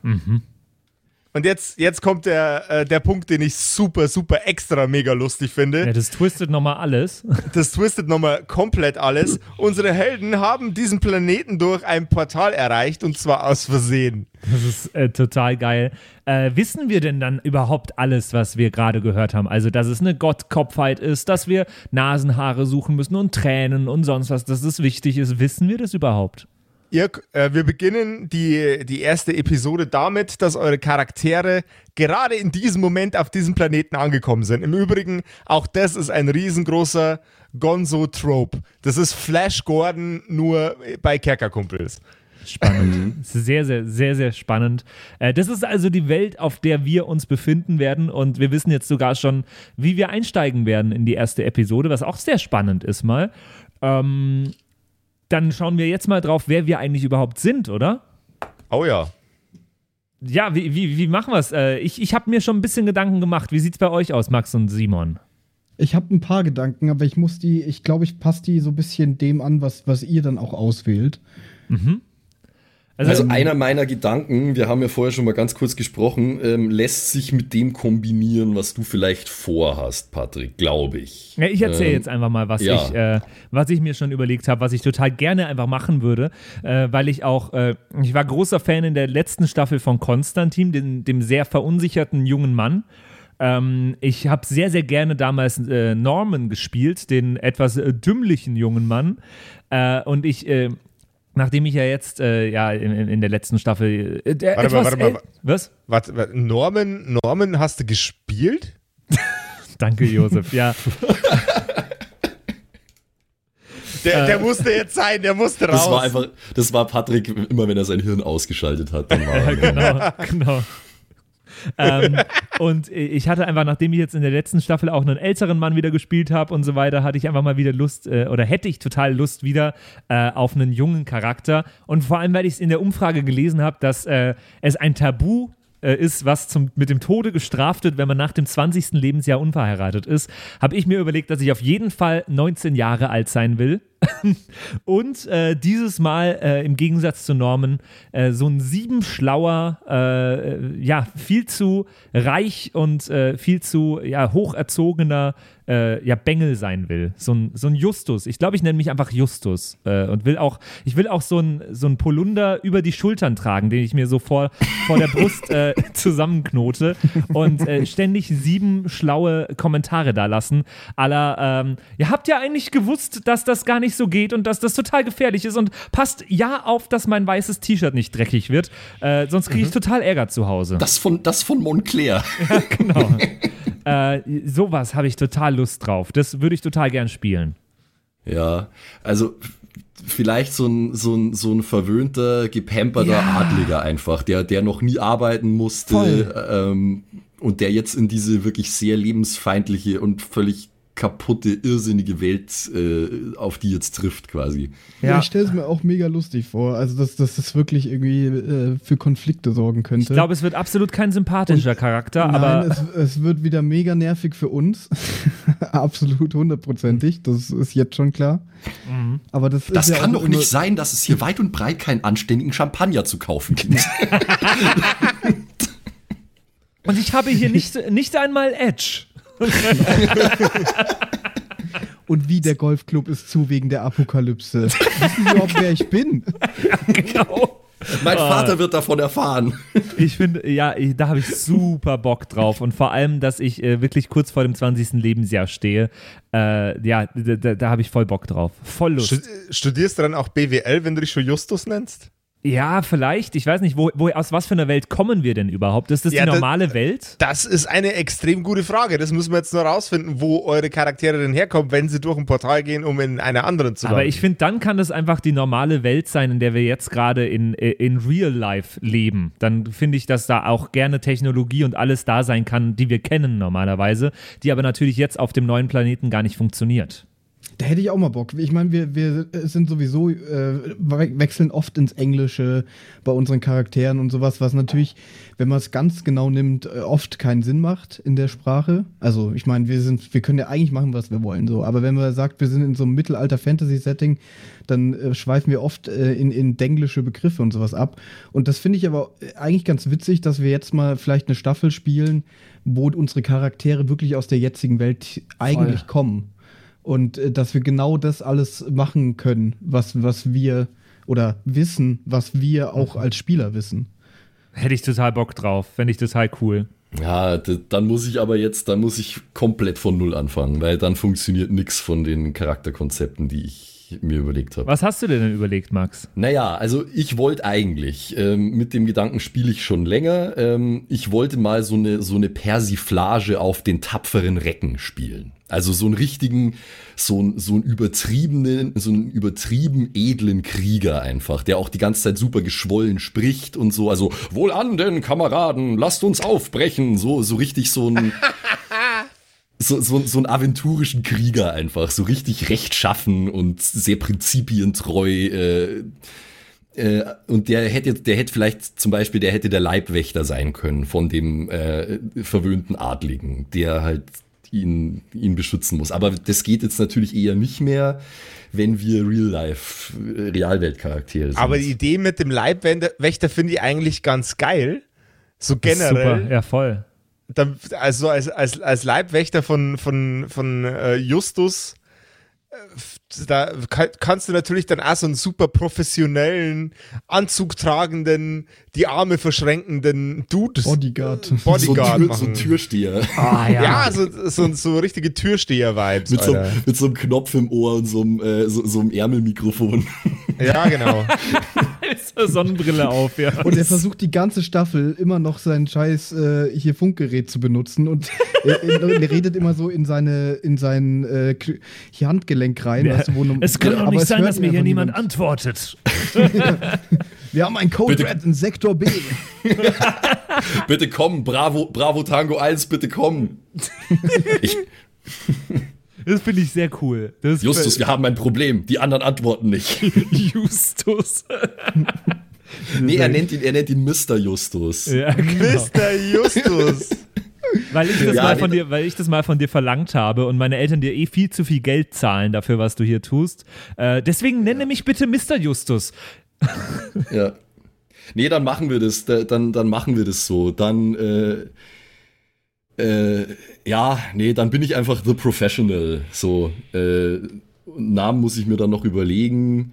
Und jetzt, jetzt kommt der, äh, der Punkt, den ich super, super extra mega lustig finde. Ja, das twistet nochmal alles. Das twistet nochmal komplett alles. Unsere Helden haben diesen Planeten durch ein Portal erreicht und zwar aus Versehen. Das ist äh, total geil. Äh, wissen wir denn dann überhaupt alles, was wir gerade gehört haben? Also, dass es eine Gottkopfheit ist, dass wir Nasenhaare suchen müssen und Tränen und sonst was, dass es wichtig ist. Wissen wir das überhaupt? Ihr, äh, wir beginnen die, die erste Episode damit, dass eure Charaktere gerade in diesem Moment auf diesem Planeten angekommen sind. Im Übrigen, auch das ist ein riesengroßer Gonzo-Trope. Das ist Flash Gordon nur bei Kerkerkumpels. Spannend. Ist sehr, sehr, sehr, sehr spannend. Äh, das ist also die Welt, auf der wir uns befinden werden. Und wir wissen jetzt sogar schon, wie wir einsteigen werden in die erste Episode, was auch sehr spannend ist mal. Ähm, dann schauen wir jetzt mal drauf, wer wir eigentlich überhaupt sind, oder? Oh ja. Ja, wie, wie, wie machen wir es? Äh, ich ich habe mir schon ein bisschen Gedanken gemacht. Wie sieht's bei euch aus, Max und Simon? Ich habe ein paar Gedanken, aber ich muss die, ich glaube, ich passe die so ein bisschen dem an, was, was ihr dann auch auswählt. Also einer meiner Gedanken, wir haben ja vorher schon mal ganz kurz gesprochen, ähm, lässt sich mit dem kombinieren, was du vielleicht vorhast, Patrick, glaube ich. Ja, ich erzähle Ähm, jetzt einfach mal, was, ja. ich, äh, was ich mir schon überlegt habe, was ich total gerne einfach machen würde, äh, weil ich auch, äh, ich war großer Fan in der letzten Staffel von Konstantin, dem, dem sehr verunsicherten jungen Mann. Ähm, ich habe sehr, sehr gerne damals äh, Norman gespielt, den etwas äh, dümmlichen jungen Mann. Äh, und ich, äh, nachdem ich ja jetzt äh, ja in, in der letzten Staffel äh, Warte mal, etwas warte mal, äl- Was? Warte, warte, Norman, Norman hast du gespielt? Danke, Josef. Ja, Der, der musste jetzt sein, der musste raus. Das war einfach, das war Patrick immer, wenn er sein Hirn ausgeschaltet hat. Dann war er genau, genau. Ähm, und ich hatte einfach, nachdem ich jetzt in der letzten Staffel auch einen älteren Mann wieder gespielt habe und so weiter, hatte ich einfach mal wieder Lust äh, oder hätte ich total Lust wieder äh, auf einen jungen Charakter. Und vor allem, weil ich es in der Umfrage gelesen habe, dass äh, es ein Tabu äh, ist, was zum, mit dem Tode gestraft wird, wenn man nach dem 20. Lebensjahr unverheiratet ist, habe ich mir überlegt, dass ich auf jeden Fall 19 Jahre alt sein will. und äh, dieses Mal äh, im Gegensatz zu Norman äh, so ein siebenschlauer, äh, ja, viel zu reich und äh, viel zu ja, hocherzogener äh, ja, Bengel sein will. So ein, so ein Justus. Ich glaube, ich nenne mich einfach Justus äh, und will auch, ich will auch so ein, so ein Polunder über die Schultern tragen, den ich mir so vor, vor der Brust äh, zusammenknote und äh, ständig sieben schlaue Kommentare da lassen. Aller, ähm, ihr habt ja eigentlich gewusst, dass das gar nicht so geht und dass das total gefährlich ist und passt ja auf, dass mein weißes T-Shirt nicht dreckig wird, äh, sonst kriege ich mhm. total Ärger zu Hause. Das von, das von Montclair. Ja, genau. äh, sowas habe ich total Lust drauf. Das würde ich total gern spielen. Ja, also vielleicht so ein, so ein, so ein verwöhnter, gepamperter ja. Adliger einfach, der, der noch nie arbeiten musste ähm, und der jetzt in diese wirklich sehr lebensfeindliche und völlig kaputte, irrsinnige Welt, äh, auf die jetzt trifft quasi. Ja, ja ich stelle es mir auch mega lustig vor. Also, dass, dass das wirklich irgendwie äh, für Konflikte sorgen könnte. Ich glaube, es wird absolut kein sympathischer Und, Charakter, nein, aber. Es, es, wird wieder mega nervig für uns. absolut hundertprozentig. Das ist jetzt schon klar. Mhm. Aber das, das ja kann doch nicht sein, dass es hier weit und breit keinen anständigen Champagner zu kaufen gibt. Und ich habe hier nicht, nicht einmal Edge. Und wie der Golfclub ist zu wegen der Apokalypse. Wissen Sie überhaupt, wer ich bin? genau. Mein ah. Vater wird davon erfahren. Ich finde, ja, ich, da habe ich super Bock drauf. Und vor allem, dass ich äh, wirklich kurz vor dem 20. Lebensjahr stehe. Äh, ja, da, da habe ich voll Bock drauf. Voll Lust. Studierst du dann auch BWL, wenn du dich schon Justus nennst? Ja, vielleicht. Ich weiß nicht, wo, wo, aus was für einer Welt kommen wir denn überhaupt? Ist das ja, die normale das, Welt? Das ist eine extrem gute Frage. Das müssen wir jetzt nur rausfinden, wo eure Charaktere denn herkommen, wenn sie durch ein Portal gehen, um in eine andere zu landen. Aber ich finde, dann kann das einfach die normale Welt sein, in der wir jetzt gerade in, in Real Life leben. Dann finde ich, dass da auch gerne Technologie und alles da sein kann, die wir kennen normalerweise, die aber natürlich jetzt auf dem neuen Planeten gar nicht funktioniert. Da hätte ich auch mal Bock. Ich meine, wir, wir sind sowieso, äh, wechseln oft ins Englische bei unseren Charakteren und sowas, was natürlich, wenn man es ganz genau nimmt, äh, oft keinen Sinn macht in der Sprache. Also, ich meine, wir sind, wir können ja eigentlich machen, was wir wollen, so. Aber wenn man sagt, wir sind in so einem Mittelalter-Fantasy-Setting, dann äh, schweifen wir oft äh, in, in denglische Begriffe und sowas ab. Und das finde ich aber eigentlich ganz witzig, dass wir jetzt mal vielleicht eine Staffel spielen, wo unsere Charaktere wirklich aus der jetzigen Welt eigentlich Voll. kommen und äh, dass wir genau das alles machen können, was, was wir oder wissen, was wir auch mhm. als Spieler wissen. Hätte ich total Bock drauf, fände ich total cool. Ja, dann muss ich aber jetzt, dann muss ich komplett von Null anfangen, weil dann funktioniert nichts von den Charakterkonzepten, die ich mir überlegt habe. Was hast du dir denn überlegt, Max? Naja, also ich wollte eigentlich, ähm, mit dem Gedanken spiele ich schon länger, ähm, ich wollte mal so eine, so eine Persiflage auf den tapferen Recken spielen. Also so einen richtigen, so, so einen übertriebenen, so einen übertrieben edlen Krieger einfach, der auch die ganze Zeit super geschwollen spricht und so. Also wohlan denn, Kameraden, lasst uns aufbrechen. So, so richtig so ein, so, so, so einen aventurischen Krieger einfach, so richtig rechtschaffen und sehr prinzipientreu. Äh, äh, und der hätte, der hätte vielleicht zum Beispiel, der hätte der Leibwächter sein können von dem äh, verwöhnten Adligen, der halt ihn, ihn beschützen muss. Aber das geht jetzt natürlich eher nicht mehr, wenn wir Real-Life, äh, Realweltcharaktere sind. Aber die Idee mit dem Leibwächter finde ich eigentlich ganz geil. So generell. Super, ja, voll dann, also als, als, als Leibwächter von, von, von äh, Justus, äh, da kannst du natürlich dann auch so einen super professionellen, Anzug tragenden, die Arme verschränkenden Dude. Bodyguard. Bodyguard so, Tür, so ein Türsteher. Ah, ja. ja, so, so, so richtige Türsteher-Vibes. Mit, so, mit so einem Knopf im Ohr und so einem, äh, so, so einem Ärmelmikrofon. Ja, genau. Sonnenbrille auf, ja. Und er versucht die ganze Staffel immer noch sein scheiß äh, hier Funkgerät zu benutzen und er, er, redet immer so in seine in sein äh, Handgelenk rein. Ja. Weißt du, wo es kann doch nicht sein, dass mir hier niemand, niemand antwortet. Wir haben einen Code bitte. Red in Sektor B. bitte komm, Bravo, Bravo Tango 1, bitte komm. Ich, das finde ich sehr cool. Justus, wir haben ein Problem. Die anderen antworten nicht. Justus. nee, er nennt ihn, er nennt ihn Mr. Justus. Ja, genau. Mr. Justus. Weil ich, das ja, mal von dir, weil ich das mal von dir verlangt habe und meine Eltern dir eh viel zu viel Geld zahlen dafür, was du hier tust. Äh, deswegen nenne mich bitte Mr. Justus. Ja. Nee, dann machen wir das. Dann, dann machen wir das so. Dann, äh, äh, ja, nee, dann bin ich einfach The Professional. So, äh, Namen muss ich mir dann noch überlegen.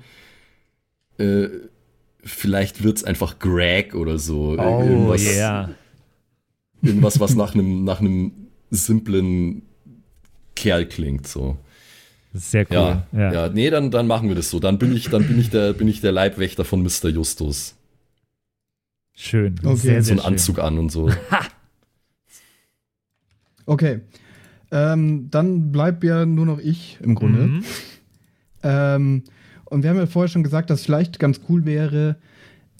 Äh, vielleicht wird es einfach Greg oder so. Oh, irgendwas, yeah. Irgendwas, was nach einem nach simplen Kerl klingt, so. Sehr cool. Ja, ja. ja, nee, dann, dann machen wir das so. Dann bin ich, dann bin ich der, bin ich der Leibwächter von Mr. Justus. Schön. Okay. Sehr, sehr so einen Anzug an und so. okay. Ähm, dann bleibt ja nur noch ich im Grunde. Mhm. Ähm, und wir haben ja vorher schon gesagt, dass vielleicht ganz cool wäre,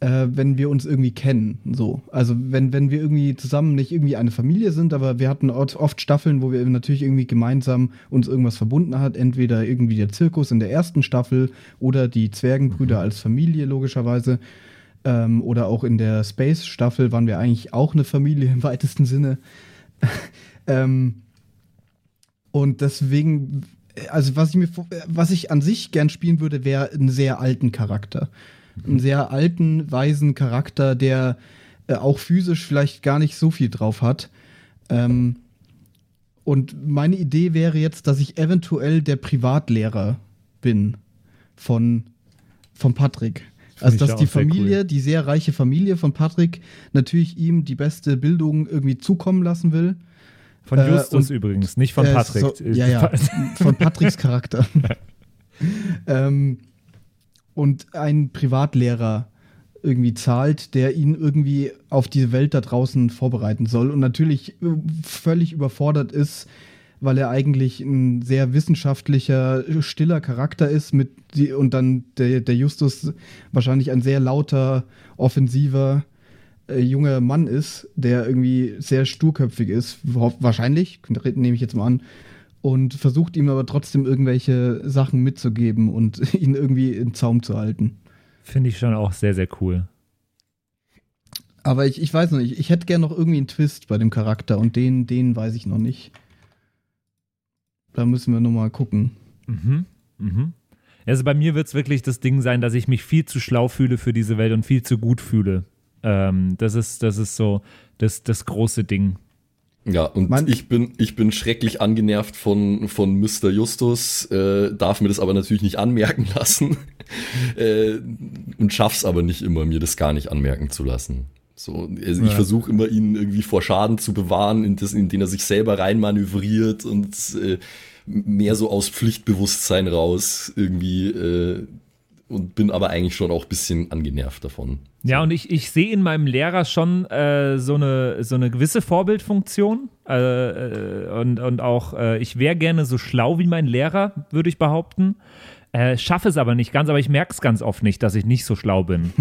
äh, wenn wir uns irgendwie kennen. So. Also wenn, wenn wir irgendwie zusammen nicht irgendwie eine Familie sind, aber wir hatten oft Staffeln, wo wir natürlich irgendwie gemeinsam uns irgendwas verbunden hat. Entweder irgendwie der Zirkus in der ersten Staffel oder die Zwergenbrüder mhm. als Familie, logischerweise. Ähm, oder auch in der Space-Staffel waren wir eigentlich auch eine Familie im weitesten Sinne. ähm, und deswegen, also was ich mir, was ich an sich gern spielen würde, wäre einen sehr alten Charakter einen sehr alten, weisen Charakter, der äh, auch physisch vielleicht gar nicht so viel drauf hat. Ähm, und meine Idee wäre jetzt, dass ich eventuell der Privatlehrer bin von, von Patrick. Also, dass die Familie, cool. die sehr reiche Familie von Patrick, natürlich ihm die beste Bildung irgendwie zukommen lassen will. Von äh, Justus äh, und, übrigens, nicht von Patrick. So, ja, ja, von Patricks Charakter. ähm, und einen Privatlehrer irgendwie zahlt, der ihn irgendwie auf diese Welt da draußen vorbereiten soll und natürlich äh, völlig überfordert ist, weil er eigentlich ein sehr wissenschaftlicher, stiller Charakter ist mit die, und dann der, der Justus wahrscheinlich ein sehr lauter, offensiver äh, junger Mann ist, der irgendwie sehr sturköpfig ist, wahrscheinlich, nehme ich jetzt mal an, und versucht ihm aber trotzdem irgendwelche Sachen mitzugeben und ihn irgendwie in Zaum zu halten. Finde ich schon auch sehr, sehr cool. Aber ich, ich weiß noch nicht, ich hätte gerne noch irgendwie einen Twist bei dem Charakter und den, den weiß ich noch nicht. Da müssen wir nochmal gucken. Mhm. Mhm. Also bei mir wird es wirklich das Ding sein, dass ich mich viel zu schlau fühle für diese Welt und viel zu gut fühle. Ähm, das, ist, das ist so das, das große Ding. Ja, und Man ich bin, ich bin schrecklich angenervt von, von Mr. Justus, äh, darf mir das aber natürlich nicht anmerken lassen äh, und schaff's aber nicht immer, mir das gar nicht anmerken zu lassen. So, also ja. ich versuche immer, ihn irgendwie vor Schaden zu bewahren, in, das, in den er sich selber reinmanövriert und äh, mehr so aus Pflichtbewusstsein raus irgendwie äh, und bin aber eigentlich schon auch ein bisschen angenervt davon. Ja, und ich, ich sehe in meinem Lehrer schon äh, so, eine, so eine gewisse Vorbildfunktion. Äh, äh, und, und auch, äh, ich wäre gerne so schlau wie mein Lehrer, würde ich behaupten. Äh, schaffe es aber nicht ganz, aber ich merke es ganz oft nicht, dass ich nicht so schlau bin.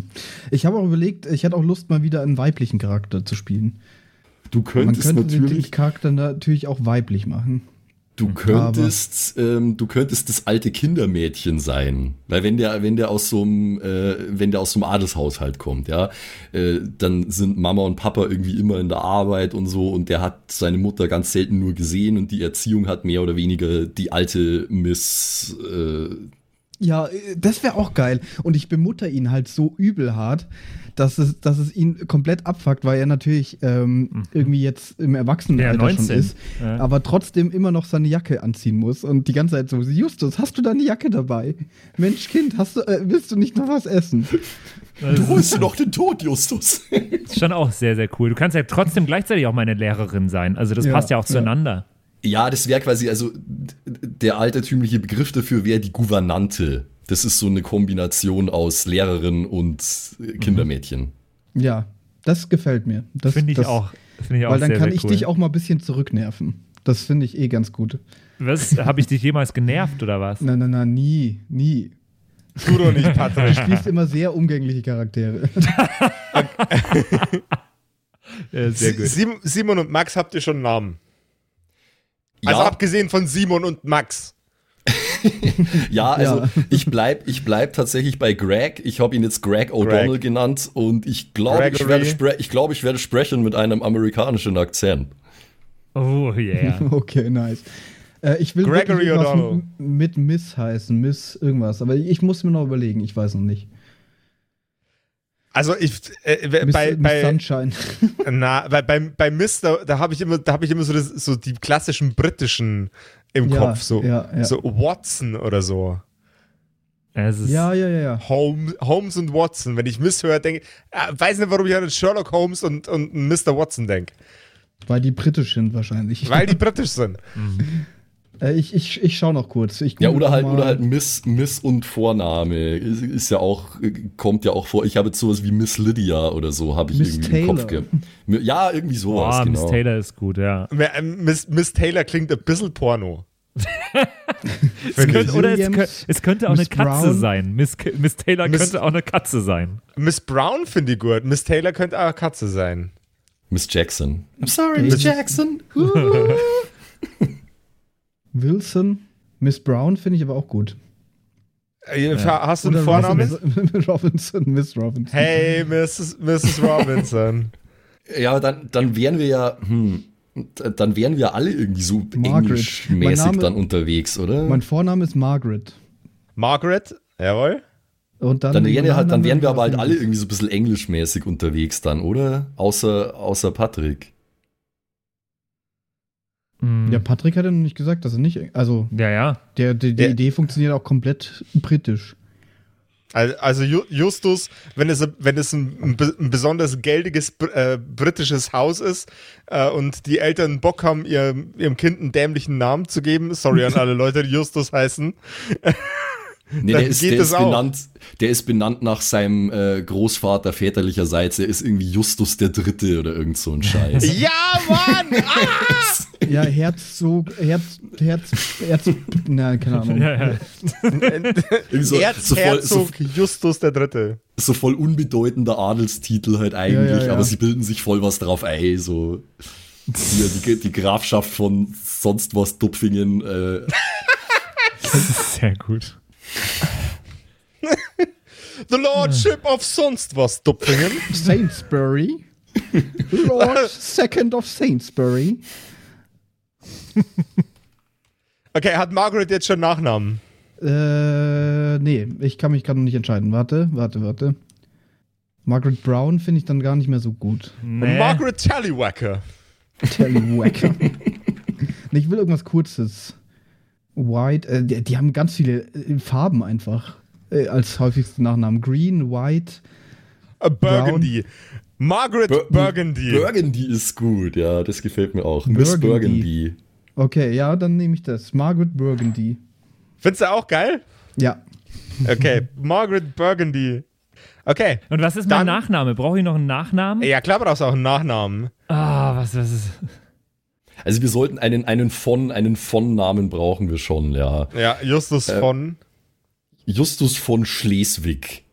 ich habe auch überlegt, ich hätte auch Lust, mal wieder einen weiblichen Charakter zu spielen. Du könntest Man könnte natürlich den Charakter natürlich auch weiblich machen. Du könntest, ähm, du könntest das alte Kindermädchen sein, weil wenn der, wenn der aus so einem, äh, wenn der aus so einem Adelshaushalt kommt, ja, äh, dann sind Mama und Papa irgendwie immer in der Arbeit und so und der hat seine Mutter ganz selten nur gesehen und die Erziehung hat mehr oder weniger die alte Miss äh, ja, äh, das wäre auch geil. Und ich bemutter ihn halt so übel hart, dass es, dass es ihn komplett abfuckt, weil er natürlich ähm, mhm. irgendwie jetzt im Erwachsenenalter ja, schon ist, ja. aber trotzdem immer noch seine Jacke anziehen muss und die ganze Zeit so, Justus, hast du deine Jacke dabei? Mensch, Kind, hast du, äh, willst du nicht noch was essen? Du holst dir noch den Tod, Justus. Das ist schon auch sehr, sehr cool. Du kannst ja trotzdem gleichzeitig auch meine Lehrerin sein. Also das ja, passt ja auch zueinander. Ja, das wäre quasi, also der altertümliche Begriff dafür wäre die Gouvernante. Das ist so eine Kombination aus Lehrerin und Kindermädchen. Ja, das gefällt mir. Das finde ich, das, auch. Find ich weil dann sehr, kann sehr ich cool. dich auch mal ein bisschen zurücknerven. Das finde ich eh ganz gut. Was? Habe ich dich jemals genervt oder was? Nein, nein, nein, nie, nie. Du doch nicht, Patrick. Du spielst immer sehr umgängliche Charaktere. ja, sehr gut. Simon und Max habt ihr schon einen Namen? Also ja. abgesehen von Simon und Max. ja, also ja. ich bleib, ich bleib tatsächlich bei Greg. Ich habe ihn jetzt Greg O'Donnell Greg. genannt und ich glaube, ich werde, ich, glaub, ich werde sprechen mit einem amerikanischen Akzent. Oh yeah. Okay, nice. Äh, ich will Gregory O'Donnell. mit Miss heißen, Miss irgendwas. Aber ich muss mir noch überlegen, ich weiß noch nicht. Also ich äh, Miss, bei, Miss bei, Sunshine. na, bei, bei, bei Mist, da, habe ich immer, da habe ich immer so, das, so die klassischen britischen im Ja, Kopf, so, ja, ja. so Watson oder so. Es ist, ja, ja, ja, ja. Holmes, Holmes und Watson. Wenn ich Miss höre, denke ich, äh, weiß nicht, warum ich an Sherlock Holmes und, und Mr. Watson denke. Weil die britisch sind wahrscheinlich. Weil die britisch sind. Äh, ich, ich, ich schau noch kurz. Ich Ja, oder halt, mal. oder halt Miss, Miss und Vorname. Ist, ist ja auch, kommt ja auch vor. Ich habe jetzt sowas wie Miss Lydia oder so, habe ich Miss irgendwie im Kopf Taylor. gehabt. Ja, irgendwie sowas, Boah, genau. Miss Taylor ist gut, ja. Äh, Miss, Miss Taylor klingt ein bisschen Porno. Es könnte, oder es, es könnte auch Miss eine Katze Brown. sein. Miss, Miss Taylor Miss- könnte auch eine Katze sein. Miss Brown finde ich gut. Miss Taylor könnte auch eine Katze sein. Miss Jackson. I'm sorry, Miss Miss Jackson. Wilson. Miss Brown finde ich aber auch gut. Äh, Hast du einen Vornamen? Robinson, Robinson, Miss Robinson. Hey, Mrs. Mrs. Robinson. Ja, dann, dann wären wir ja, hm, dann wären wir alle irgendwie so englischmäßig dann unterwegs, oder? Mein Vorname ist Margaret. Margaret, jawohl. Und dann, dann wären, wir halt, dann wären wir aber halt alle irgendwie so ein bisschen englischmäßig unterwegs dann, oder? Außer, außer Patrick. Mhm. Ja, Patrick hat ja noch nicht gesagt, dass er nicht. Also, ja, ja. der, die, die Ja. Idee funktioniert auch komplett britisch. Also, Ju- Justus, wenn es, wenn es ein, ein, be- ein besonders geldiges äh, britisches Haus ist äh, und die Eltern Bock haben, ihrem, ihrem Kind einen dämlichen Namen zu geben, sorry an alle Leute, die Justus heißen, Nee, Dann der ist, geht der ist auch. benannt, der ist benannt nach seinem äh, Großvater väterlicherseits. Er ist irgendwie Justus der Dritte oder irgend so ein Scheiß. Ja, Mann! Ah! Ja, Herzog, Herz, Herz, Herz, na, keine Ahnung. ja, ja. So, so, voll, so, Erzherzog Justus der Dritte. so voll unbedeutender Adelstitel halt eigentlich, Ja, ja, ja. aber sie bilden sich voll was drauf ein. So hier, die, die Grafschaft von sonst was Dupfingen. Äh, Sehr gut. The Lordship of sonst was Dupfingen. Sainsbury. Lord Second of Sainsbury. Okay, hat Margaret jetzt schon Nachnamen? Äh, nee, ich kann mich gerade noch nicht entscheiden. Warte, warte, warte. Margaret Brown finde ich dann gar nicht mehr so gut. Nee. Margaret Tallywacker. Tallywacker. Ich will irgendwas Kurzes. White, äh, die, die haben ganz viele äh, Farben einfach äh, als häufigsten Nachnamen. Green, White. Äh, Burgundy. Margaret Bur- Burgundy. Burgundy ist gut, ja, das gefällt mir auch. Miss Burgundy. Burgundy. Okay, ja, dann nehme ich das. Margaret Burgundy. Findest du auch geil? Ja. Okay, Margaret Burgundy. Okay. Und was ist mein Dann- Nachname? Brauche ich noch einen Nachnamen? Ja, klar brauchst du auch einen Nachnamen. Ah, was, was ist. Also wir sollten einen, einen von, einen von Namen brauchen wir schon, ja. Ja, Justus Äh, von. Justus von Schleswig.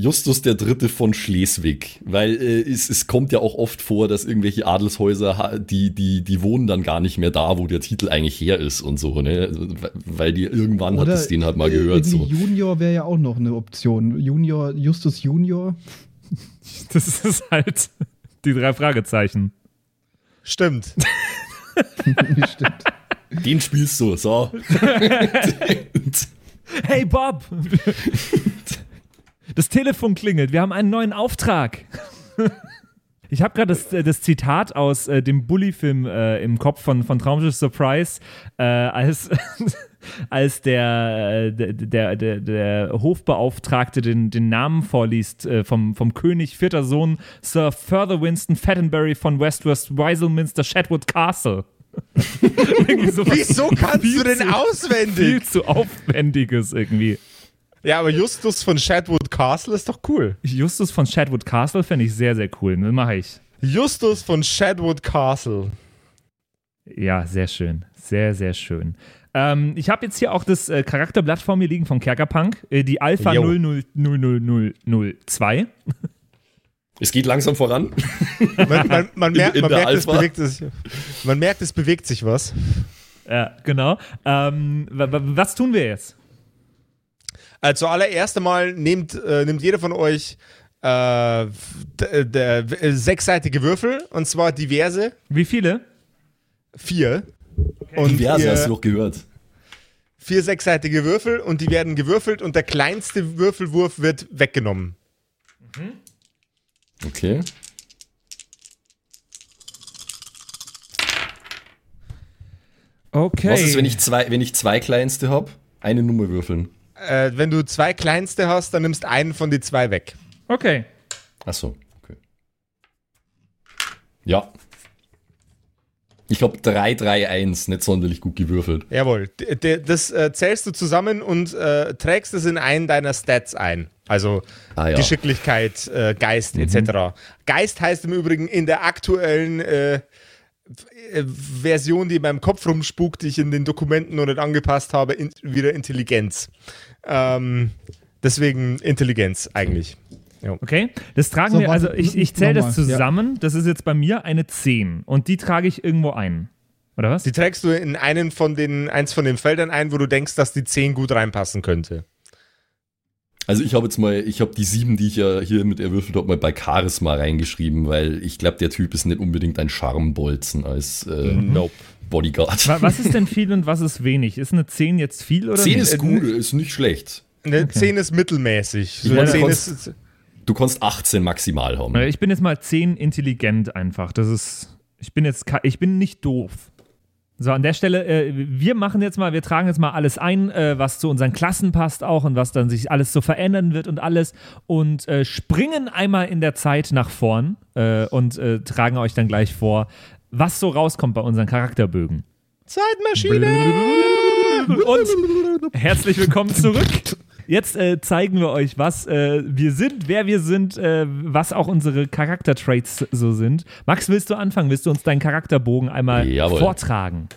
Justus der Dritte von Schleswig, weil äh, es, es kommt ja auch oft vor, dass irgendwelche Adelshäuser, die, die, die wohnen dann gar nicht mehr da, wo der Titel eigentlich her ist und so, ne? Also, Weil die irgendwann hat es den halt mal gehört. So. Junior wäre ja auch noch eine Option. Junior, Justus Junior. Das ist halt die drei Fragezeichen. Stimmt. Stimmt. Den spielst du, so. Hey Bob! Das Telefon klingelt, wir haben einen neuen Auftrag. Ich habe gerade das, äh, das Zitat aus äh, dem Bully-Film äh, im Kopf von, von Traumschiff Surprise, äh, als, als der, äh, der, der, der, der Hofbeauftragte den, den Namen vorliest äh, vom, vom König, vierter Sohn, Sir Further Winston Fattenbury von Westwest Weiselminster Shadwood Castle. Sowas Wieso kannst du denn auswendig? Viel zu aufwendiges irgendwie. Ja, aber Justus von Shadwood Castle ist doch cool. Justus von Shadwood Castle fände ich sehr, sehr cool. Das mache ich. Justus von Shadwood Castle. Ja, sehr schön. Sehr, sehr schön. Ähm, ich habe jetzt hier auch das äh, Charakterblatt vor mir liegen von Kerkerpunk, äh, die Alpha Jo. 000002. Es geht langsam voran. Man, man, man In- merkt, in man, der merkt es bewegt sich, man merkt, es bewegt sich was. Ja, genau. Ähm, wa- wa- was tun wir jetzt? Also zuallererst einmal nehmt, äh, nimmt jeder von euch äh, der, äh, sechsseitige Würfel und zwar diverse. Wie viele? vier. Und Diverse, ihr, hast du doch gehört. Vier sechsseitige Würfel und die werden gewürfelt und der kleinste Würfelwurf wird weggenommen. Mhm. Okay. Okay. Was ist, wenn ich zwei, wenn ich zwei kleinste habe? Eine Nummer würfeln. Äh, wenn du zwei kleinste hast, dann nimmst einen von die zwei weg. Okay. Achso, okay. Ja. Ich habe 3-3-1, nicht sonderlich gut gewürfelt. Jawohl. D das äh, zählst du zusammen und äh, trägst es in einen deiner Stats ein. Also ah, ja. Geschicklichkeit, äh, Geist mhm. etc. Geist heißt im Übrigen in der aktuellen äh, Version, die in meinem Kopf rumspukt, die ich in den Dokumenten noch nicht angepasst habe, in, wieder Intelligenz. Ähm, deswegen Intelligenz eigentlich. Jo. Okay, das tragen so, wir, also ich, ich zähle das zusammen, ja. das ist jetzt bei mir eine 10 und die trage ich irgendwo ein. Oder was? Die trägst du in einen von den, eins von den Feldern ein, wo du denkst, dass die 10 gut reinpassen könnte. Also ich habe jetzt mal, ich habe die sieben, die ich ja hier mit erwürfelt habe, mal bei Charisma reingeschrieben, weil ich glaube, der Typ ist nicht unbedingt ein Charmbolzen als äh, mhm. nope. Bodyguard. Was ist denn viel und was ist wenig? Ist eine 10 jetzt viel oder 10 ist gut, ist nicht schlecht. Eine okay. 10 ist mittelmäßig. So ja, 10 ist, du kannst 18 maximal haben. Ich bin jetzt mal 10 intelligent einfach. Das ist, ich bin jetzt, ich bin nicht doof. So, an der Stelle, äh, wir machen jetzt mal, wir tragen jetzt mal alles ein, äh, was zu unseren Klassen passt auch und was dann sich alles so verändern wird und alles und äh, springen einmal in der Zeit nach vorn äh, und äh, tragen euch dann gleich vor, was so rauskommt bei unseren Charakterbögen. Zeitmaschine! Und herzlich willkommen zurück Jetzt äh, zeigen wir euch, was äh, wir sind, wer wir sind, äh, was auch unsere Charaktertraits so sind. Max, willst du anfangen? Willst du uns deinen Charakterbogen einmal Jawohl. vortragen?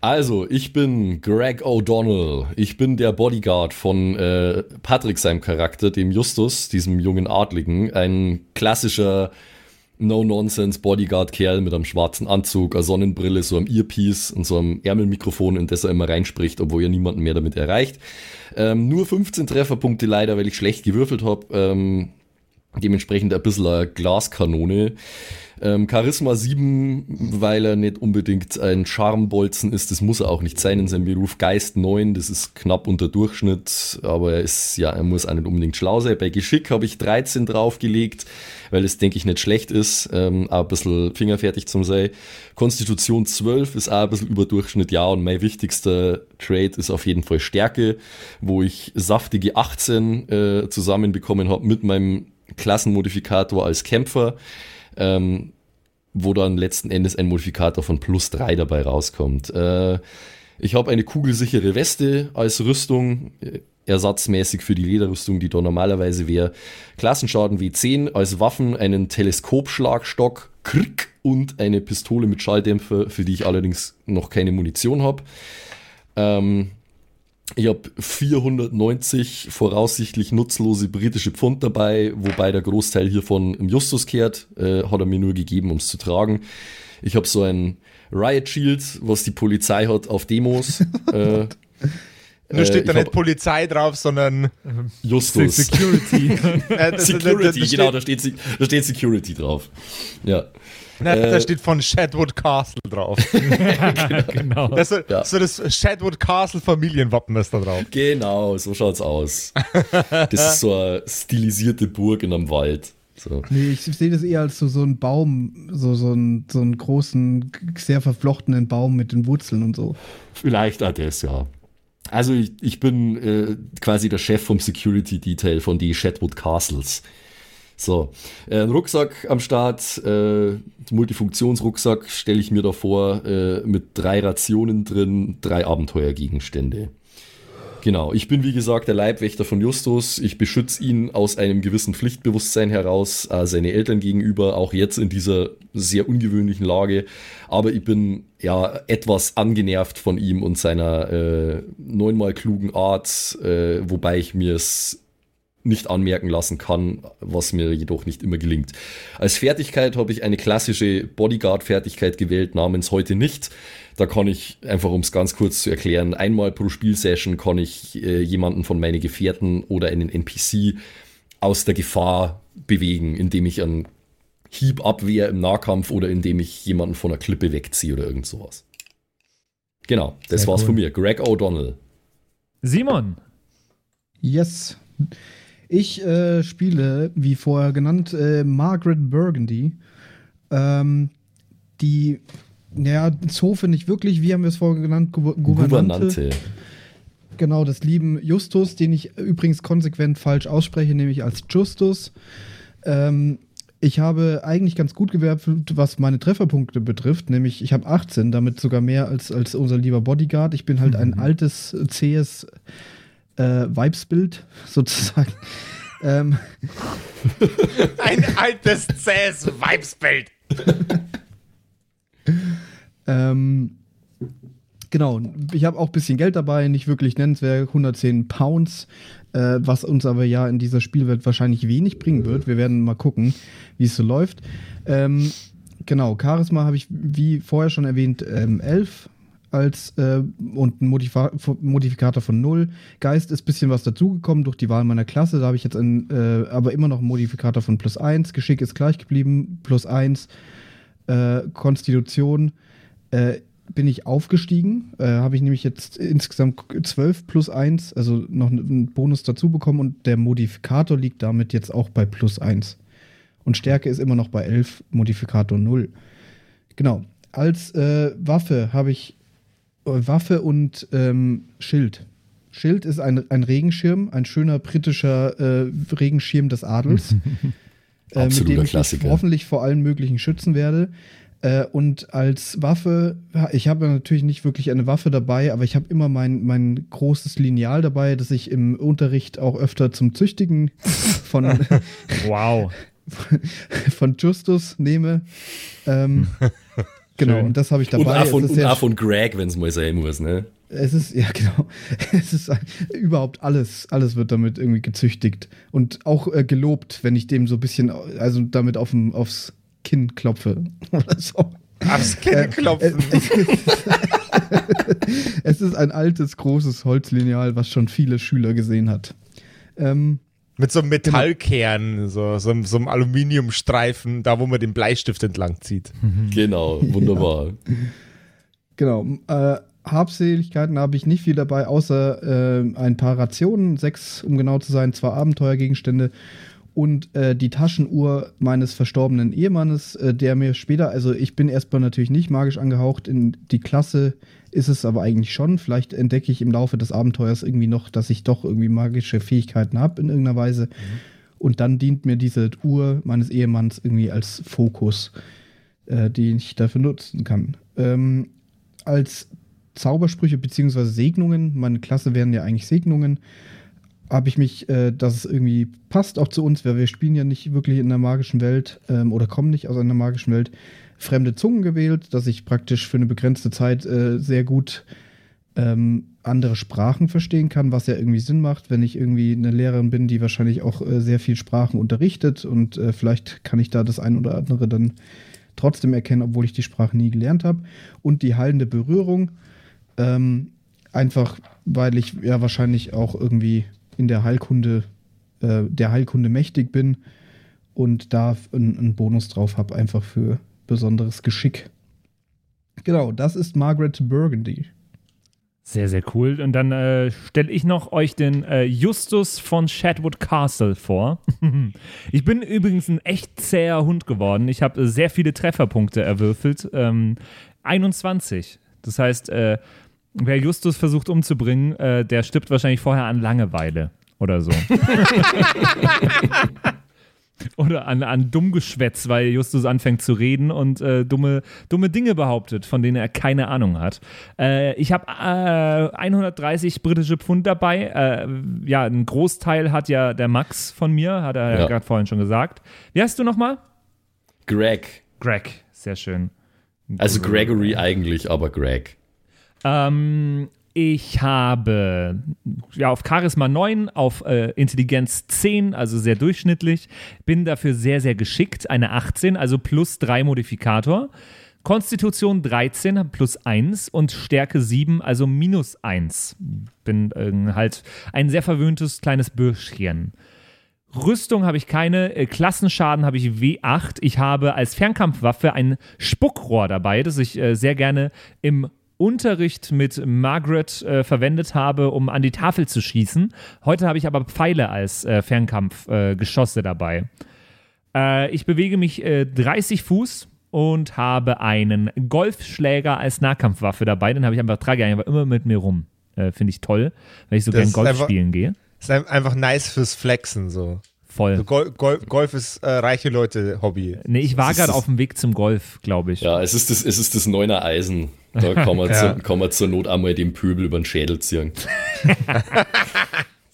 Also, ich bin Greg O'Donnell. Ich bin der Bodyguard von äh, Patrick, seinem Charakter, dem Justus, diesem jungen Adligen. Ein klassischer No-Nonsense-Bodyguard-Kerl mit einem schwarzen Anzug, einer Sonnenbrille, so einem Earpiece und so einem Ärmelmikrofon, in das er immer reinspricht, obwohl er niemanden mehr damit erreicht. Ähm, nur 15 Trefferpunkte leider, weil ich schlecht gewürfelt habe. Ähm, dementsprechend ein bisschen eine Glaskanone. Ähm, Charisma 7, weil er nicht unbedingt ein Charmbolzen ist, das muss er auch nicht sein in seinem Beruf. Geist 9, das ist knapp unter Durchschnitt, aber er ist, ja, er muss auch nicht unbedingt schlau sein. Bei Geschick habe ich 13 draufgelegt, weil es, denke ich, nicht schlecht ist, ähm, auch ein bisschen fingerfertig zum sei. Konstitution 12 ist auch ein bisschen über Durchschnitt, ja, und mein wichtigster Trade ist auf jeden Fall Stärke, wo ich saftige 18 äh, zusammenbekommen habe mit meinem Klassenmodifikator als Kämpfer ähm, wo dann letzten Endes ein Modifikator von plus 3 dabei rauskommt. Äh, ich habe eine kugelsichere Weste als Rüstung, äh, ersatzmäßig für die Lederrüstung, die da normalerweise wäre. Klassenschaden W10 als Waffen, einen Teleskopschlagstock krk, und eine Pistole mit Schalldämpfer, für die ich allerdings noch keine Munition habe. Ähm, ich habe 490 voraussichtlich nutzlose britische Pfund dabei, wobei der Großteil hiervon im Justus kehrt. Äh, hat er mir nur gegeben, um es zu tragen. Ich habe so ein Riot Shield, was die Polizei hat auf Demos. äh, nur steht äh, da nicht Polizei drauf, sondern Justus. Security. Security, genau, da steht, da steht Security drauf. Ja. Na, äh, da steht von Shadwood Castle drauf. genau. Das ist, ja. so das Shadwood Castle Familienwappen ist da drauf. Genau, so schaut's aus. das ist so eine stilisierte Burg in einem Wald. So. Nee, ich sehe das eher als so, so ein Baum, so, so, ein, so einen großen, sehr verflochtenen Baum mit den Wurzeln und so. Vielleicht auch das, ja. Also ich, ich bin äh, quasi der Chef vom Security Detail von die Shadwood Castles. So, äh, ein Rucksack am Start, äh, Multifunktionsrucksack stelle ich mir da vor, äh, mit drei Rationen drin, drei Abenteuergegenstände. Genau, ich bin wie gesagt der Leibwächter von Justus. Ich beschütze ihn aus einem gewissen Pflichtbewusstsein heraus, äh, seine Eltern gegenüber, auch jetzt in dieser sehr ungewöhnlichen Lage. Aber ich bin ja etwas angenervt von ihm und seiner äh, neunmal klugen Art, äh, wobei ich mir es nicht anmerken lassen kann, was mir jedoch nicht immer gelingt. Als Fertigkeit habe ich eine klassische Bodyguard-Fertigkeit gewählt, namens heute nicht. Da kann ich, einfach um es ganz kurz zu erklären, einmal pro Spielsession kann ich äh, jemanden von meinen Gefährten oder einen NPC aus der Gefahr bewegen, indem ich einen Hiebabwehr im Nahkampf oder indem ich jemanden von der Klippe wegziehe oder irgend sowas. Genau, das Sehr war's cool. von mir. Greg O'Donnell. Simon. Yes. Ich äh, spiele, wie vorher genannt, äh, Margaret Burgundy. Ähm, die, naja, Zofe nicht wirklich, wie haben wir es vorher genannt? Gu Gouvernante. Gouvernante. Genau, des lieben Justus, den ich übrigens konsequent falsch ausspreche, nämlich als Justus. Ähm, ich habe eigentlich ganz gut gewerbt, was meine Trefferpunkte betrifft, nämlich ich habe 18, damit sogar mehr als, als unser lieber Bodyguard. Ich bin halt ein mhm. altes, zähes äh, Vibesbild sozusagen. ähm. Ein altes, zähes Vibesbild. ähm, genau, ich habe auch ein bisschen Geld dabei, nicht wirklich nennenswert, 110 Pounds äh, was uns aber ja in dieser Spielwelt wahrscheinlich wenig bringen wird. Wir werden mal gucken, wie es so läuft. Ähm, genau, Charisma habe ich, wie vorher schon erwähnt, ähm, 11 als äh, und ein Modif Modifikator von 0. Geist ist ein bisschen was dazugekommen durch die Wahl meiner Klasse. Da habe ich jetzt ein, äh, aber immer noch einen Modifikator von plus 1. Geschick ist gleich geblieben, plus 1. Äh, Konstitution äh, bin ich aufgestiegen. Äh, Habe ich nämlich jetzt insgesamt 12 plus 1, also noch einen Bonus dazu bekommen und der Modifikator liegt damit jetzt auch bei plus 1. Und Stärke ist immer noch bei 11, Modifikator 0. Genau. Als äh, Waffe habe ich Waffe und ähm, Schild. Schild ist ein, ein Regenschirm, ein schöner britischer äh, Regenschirm des Adels. äh, mit dem ich Klassiker. hoffentlich vor allen möglichen schützen werde. Äh, und als Waffe, ich habe natürlich nicht wirklich eine Waffe dabei, aber ich habe immer mein, mein großes Lineal dabei, das ich im Unterricht auch öfter zum Züchtigen von, wow. von Justus nehme. Ähm, genau, und das habe ich dabei. Und A von, und A von Greg, wenn es mal sein muss, ne? Es ist, ja genau, es ist überhaupt alles, alles wird damit irgendwie gezüchtigt und auch äh, gelobt, wenn ich dem so ein bisschen, also damit auf, aufs Kinn klopfe oder so. Aufs Kinn äh, klopfen. es ist ein altes, großes Holzlineal, was schon viele Schüler gesehen hat. Ähm, Mit so einem. Metallkern, so, so, so, einem Aluminiumstreifen, da wo man den Bleistift entlang zieht. Genau, wunderbar. Ja. Genau. Äh, Habseligkeiten habe ich nicht viel dabei, außer äh, ein paar Rationen, sechs, um genau zu sein, zwei Abenteuergegenstände und äh, die Taschenuhr meines verstorbenen Ehemannes, äh, der mir später, also ich bin erstmal natürlich nicht magisch angehaucht, in die Klasse ist es aber eigentlich schon. Vielleicht entdecke ich im Laufe des Abenteuers irgendwie noch, dass ich doch irgendwie magische Fähigkeiten habe in irgendeiner Weise. Mhm. Und dann dient mir diese Uhr meines Ehemanns irgendwie als Fokus, äh, den ich dafür nutzen kann. Ähm, als Zaubersprüche bzw. Segnungen, meine Klasse wären ja eigentlich Segnungen, habe ich mich, äh, dass es irgendwie passt auch zu uns, weil wir spielen ja nicht wirklich in der magischen Welt ähm, oder kommen nicht aus einer magischen Welt, fremde Zungen gewählt, dass ich praktisch für eine begrenzte Zeit äh, sehr gut ähm, andere Sprachen verstehen kann, was ja irgendwie Sinn macht, wenn ich irgendwie eine Lehrerin bin, die wahrscheinlich auch äh, sehr viel Sprachen unterrichtet und äh, vielleicht kann ich da das ein oder andere dann trotzdem erkennen, obwohl ich die Sprache nie gelernt habe. Und die heilende Berührung, ähm, einfach weil ich ja wahrscheinlich auch irgendwie in der Heilkunde, äh, der Heilkunde mächtig bin und da einen Bonus drauf habe, einfach für besonderes Geschick. Genau, das ist Margaret Burgundy. Sehr, sehr cool. Und dann äh, stelle ich noch euch den äh, Justus von Shadwood Castle vor. ich bin übrigens ein echt zäher Hund geworden. Ich habe sehr viele Trefferpunkte erwürfelt. Ähm, 21. Das heißt, äh, Wer Justus versucht umzubringen, äh, der stirbt wahrscheinlich vorher an Langeweile oder so. oder an, an Dummgeschwätz, weil Justus anfängt zu reden und äh, dumme, dumme Dinge behauptet, von denen er keine Ahnung hat. Äh, ich habe äh, 130 britische Pfund dabei. Äh, ja, ein Großteil hat ja der Max von mir, hat er ja, ja gerade vorhin schon gesagt. Wie heißt du nochmal? Greg. Greg, sehr schön. Also Gregory eigentlich, aber Greg. Ähm, ich habe ja auf Charisma 9, auf äh, Intelligenz 10, also sehr durchschnittlich. Bin dafür sehr, sehr geschickt. Eine 18, also plus 3 Modifikator. Konstitution 13 plus 1 und Stärke 7, also minus 1. Bin äh, halt ein sehr verwöhntes kleines Bürschchen. Rüstung habe ich keine, äh, Klassenschaden habe ich W8. Ich habe als Fernkampfwaffe ein Spuckrohr dabei, das ich äh, sehr gerne im Unterricht mit Margaret äh, verwendet habe, um an die Tafel zu schießen. Heute habe ich aber Pfeile als äh, Fernkampfgeschosse dabei. Äh, ich bewege mich 30 Fuß und habe einen Golfschläger als Nahkampfwaffe dabei. Den habe ich einfach, trage ich einfach immer mit mir rum. Finde ich toll, weil ich so gerne Golf spielen gehe. Ist einfach nice fürs Flexen so. Voll. Also Gol Gol Golf ist äh, reiche Leute Hobby. Nee, ich war gerade auf dem Weg zum Golf, glaube ich. Ja, es ist das, es ist das Neuner Eisen. Da kann man, ja. zu, kann man zur Not einmal den Pöbel über den Schädel ziehen.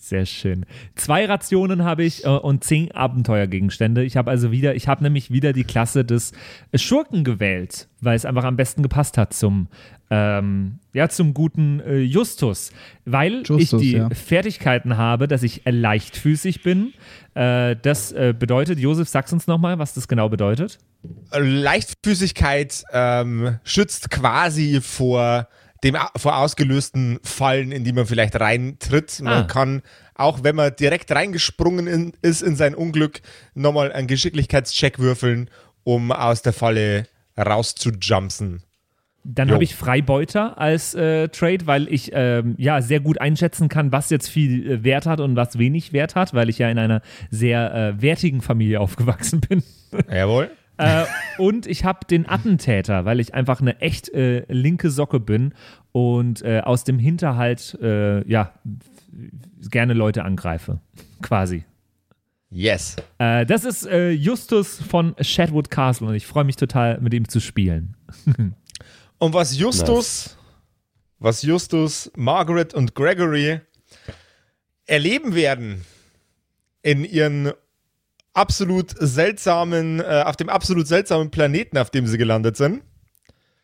Sehr schön. Zwei Rationen habe ich äh, und zehn Abenteuergegenstände. Ich habe also wieder, ich habe nämlich wieder die Klasse des Schurken gewählt, weil es einfach am besten gepasst hat zum, ähm, ja, zum guten äh, Justus. Weil Justus, ich die ja. Fertigkeiten habe, dass ich leichtfüßig bin. Äh, das äh, bedeutet, Josef, sag's uns nochmal, was das genau bedeutet. Leichtfüßigkeit ähm, schützt quasi vor dem vor ausgelösten Fallen, in die man vielleicht reintritt. Man ah. kann, auch wenn man direkt reingesprungen in, ist in sein Unglück, nochmal einen Geschicklichkeitscheck würfeln, um aus der Falle rauszujumpsen. Dann habe ich Freibeuter als äh, Trade, weil ich ähm, ja sehr gut einschätzen kann, was jetzt viel äh, Wert hat und was wenig Wert hat, weil ich ja in einer sehr äh, wertigen Familie aufgewachsen bin. Jawohl. Äh, und ich habe den Attentäter, weil ich einfach eine echt äh, linke Socke bin und äh, aus dem Hinterhalt äh, ja gerne Leute angreife, quasi. Yes. Äh, das ist äh, Justus von Shadwood Castle und ich freue mich total, mit ihm zu spielen. und was Justus, nice. was Justus, Margaret und Gregory erleben werden in ihren absolut seltsamen, äh, auf dem absolut seltsamen Planeten, auf dem sie gelandet sind.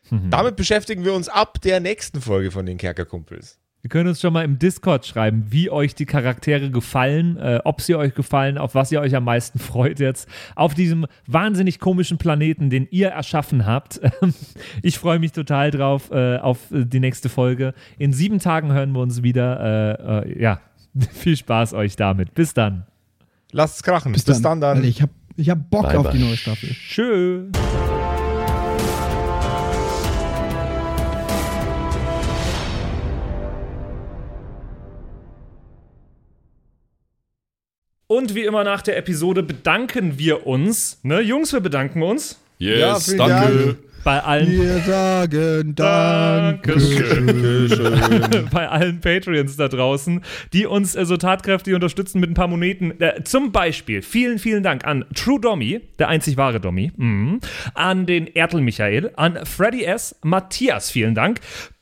Mhm. Damit beschäftigen wir uns ab der nächsten Folge von den Kerkerkumpels. Wir können uns schon mal im Discord schreiben, wie euch die Charaktere gefallen, äh, ob sie euch gefallen, auf was ihr euch am meisten freut jetzt. Auf diesem wahnsinnig komischen Planeten, den ihr erschaffen habt. ich freue mich total drauf äh, auf die nächste Folge. In sieben Tagen hören wir uns wieder. Äh, äh ja, viel Spaß euch damit. Bis dann. Lasst es krachen. Bis, Bis dann. dann. Alter, ich hab, ich hab Bock bye auf bye. die neue Staffel. Tschö. Und wie immer nach der Episode bedanken wir uns. Ne, Jungs, wir bedanken uns. Yes, ja, danke. Dank bei allen. Wir sagen Dankeschön. bei allen Patreons da draußen, die uns äh, so tatkräftig unterstützen mit ein paar Moneten. Äh, zum Beispiel vielen, vielen Dank an True Dommy, der einzig wahre Dommy, mhm. an den Ertel Michael, an Freddy S., Matthias, vielen Dank,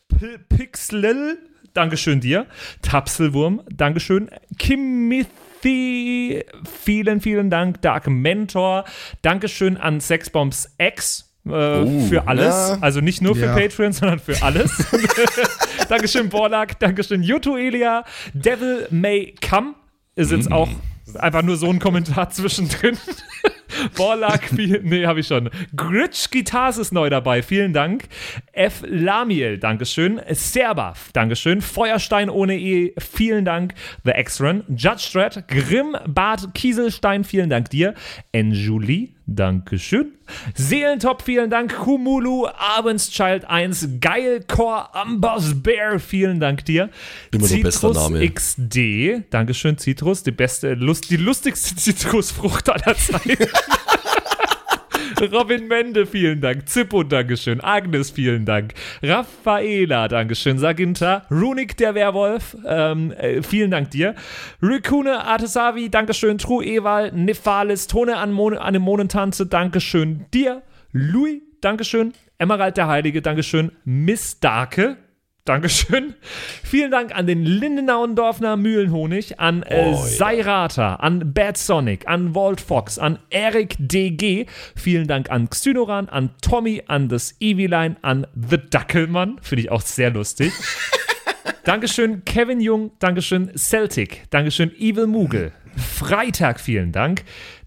P Pixlil, Dankeschön dir, Tapselwurm, Dankeschön, Kimothy, vielen, vielen Dank, Dark Mentor, Dankeschön an Sexbombs X, äh, oh, für alles. Ja. Also nicht nur für ja. Patreon, sondern für alles. Dankeschön, Borlak. Dankeschön, Yuto Elia. Devil May Come ist jetzt mm. auch einfach nur so ein Kommentar zwischendrin. Borlak, nee, habe ich schon. Gritsch Guitars ist neu dabei, vielen Dank. F. Lamiel, Dankeschön. Serbath, Dankeschön. Feuerstein ohne E, vielen Dank. The X-Run. Judge Strat, Grimm, Bart Kieselstein, vielen Dank dir. Enjulie, Dankeschön. Seelentop, vielen Dank. Kumulu, Abendschild 1, Geilcore, Ambers Bear, vielen Dank dir. Immer Citrus Name. XD, Dankeschön, Citrus, die beste, Lust, die lustigste Zitrusfrucht aller Zeiten. Robin Mende, vielen Dank. Zippo, Dankeschön. Agnes, vielen Dank. Raffaela, Dankeschön. Saginta. Runik, der Werwolf, ähm, äh, vielen Dank dir. Rikune, Artesavi, Dankeschön. True Ewal, Nephalis, Tone an Anemonentanze, Dankeschön dir. Louis, Dankeschön. Emerald der Heilige, Dankeschön. Miss Darke, Dankeschön. Vielen Dank an den Lindenauendorfner Mühlenhonig, an äh, oh, Seirata, an Bad Sonic, an Walt Fox, an Eric DG. Vielen Dank an Xynoran, an Tommy, an das Eviline, an The Dackelmann. Finde ich auch sehr lustig. Dankeschön, Kevin Jung. Dankeschön, Celtic. Dankeschön, Evil Moogle. Freitag, vielen Dank.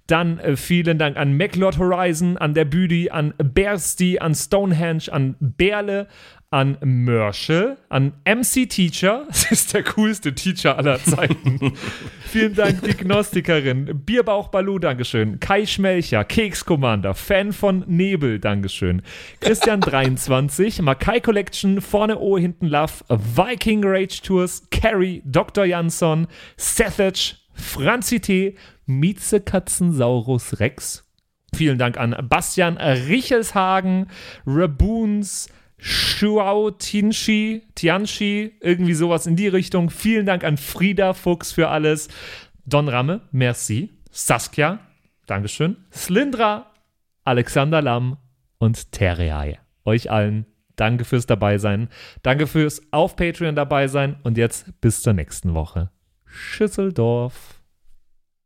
Dann äh, vielen Dank an MacLord Horizon, an der Büdi, an Bersty, an Stonehenge, an Berle, an Mörschel, an MC Teacher, das ist der coolste Teacher aller Zeiten. Vielen Dank, die Gnostikerin. Bierbauch Balu, Dankeschön. Kai Schmelcher, Keks Commander, Fan von Nebel, Dankeschön. Christian 23, Makai Collection, vorne O, hinten Love, Viking Rage Tours, Carrie, Dr. Jansson, Sethage, Franzi T., Mieze Katzensaurus Rex. Vielen Dank an Bastian Richelshagen, Raboons, Shuao Tianchi, Tianchi, irgendwie sowas in die Richtung. Vielen Dank an Frieda Fuchs für alles. Don Ramme, merci. Saskia, Dankeschön. Slindra, Alexander Lamm und Terreae. Euch allen danke fürs Dabeisein. Danke fürs auf Patreon dabei sein. Und jetzt bis zur nächsten Woche. Schüsseldorf.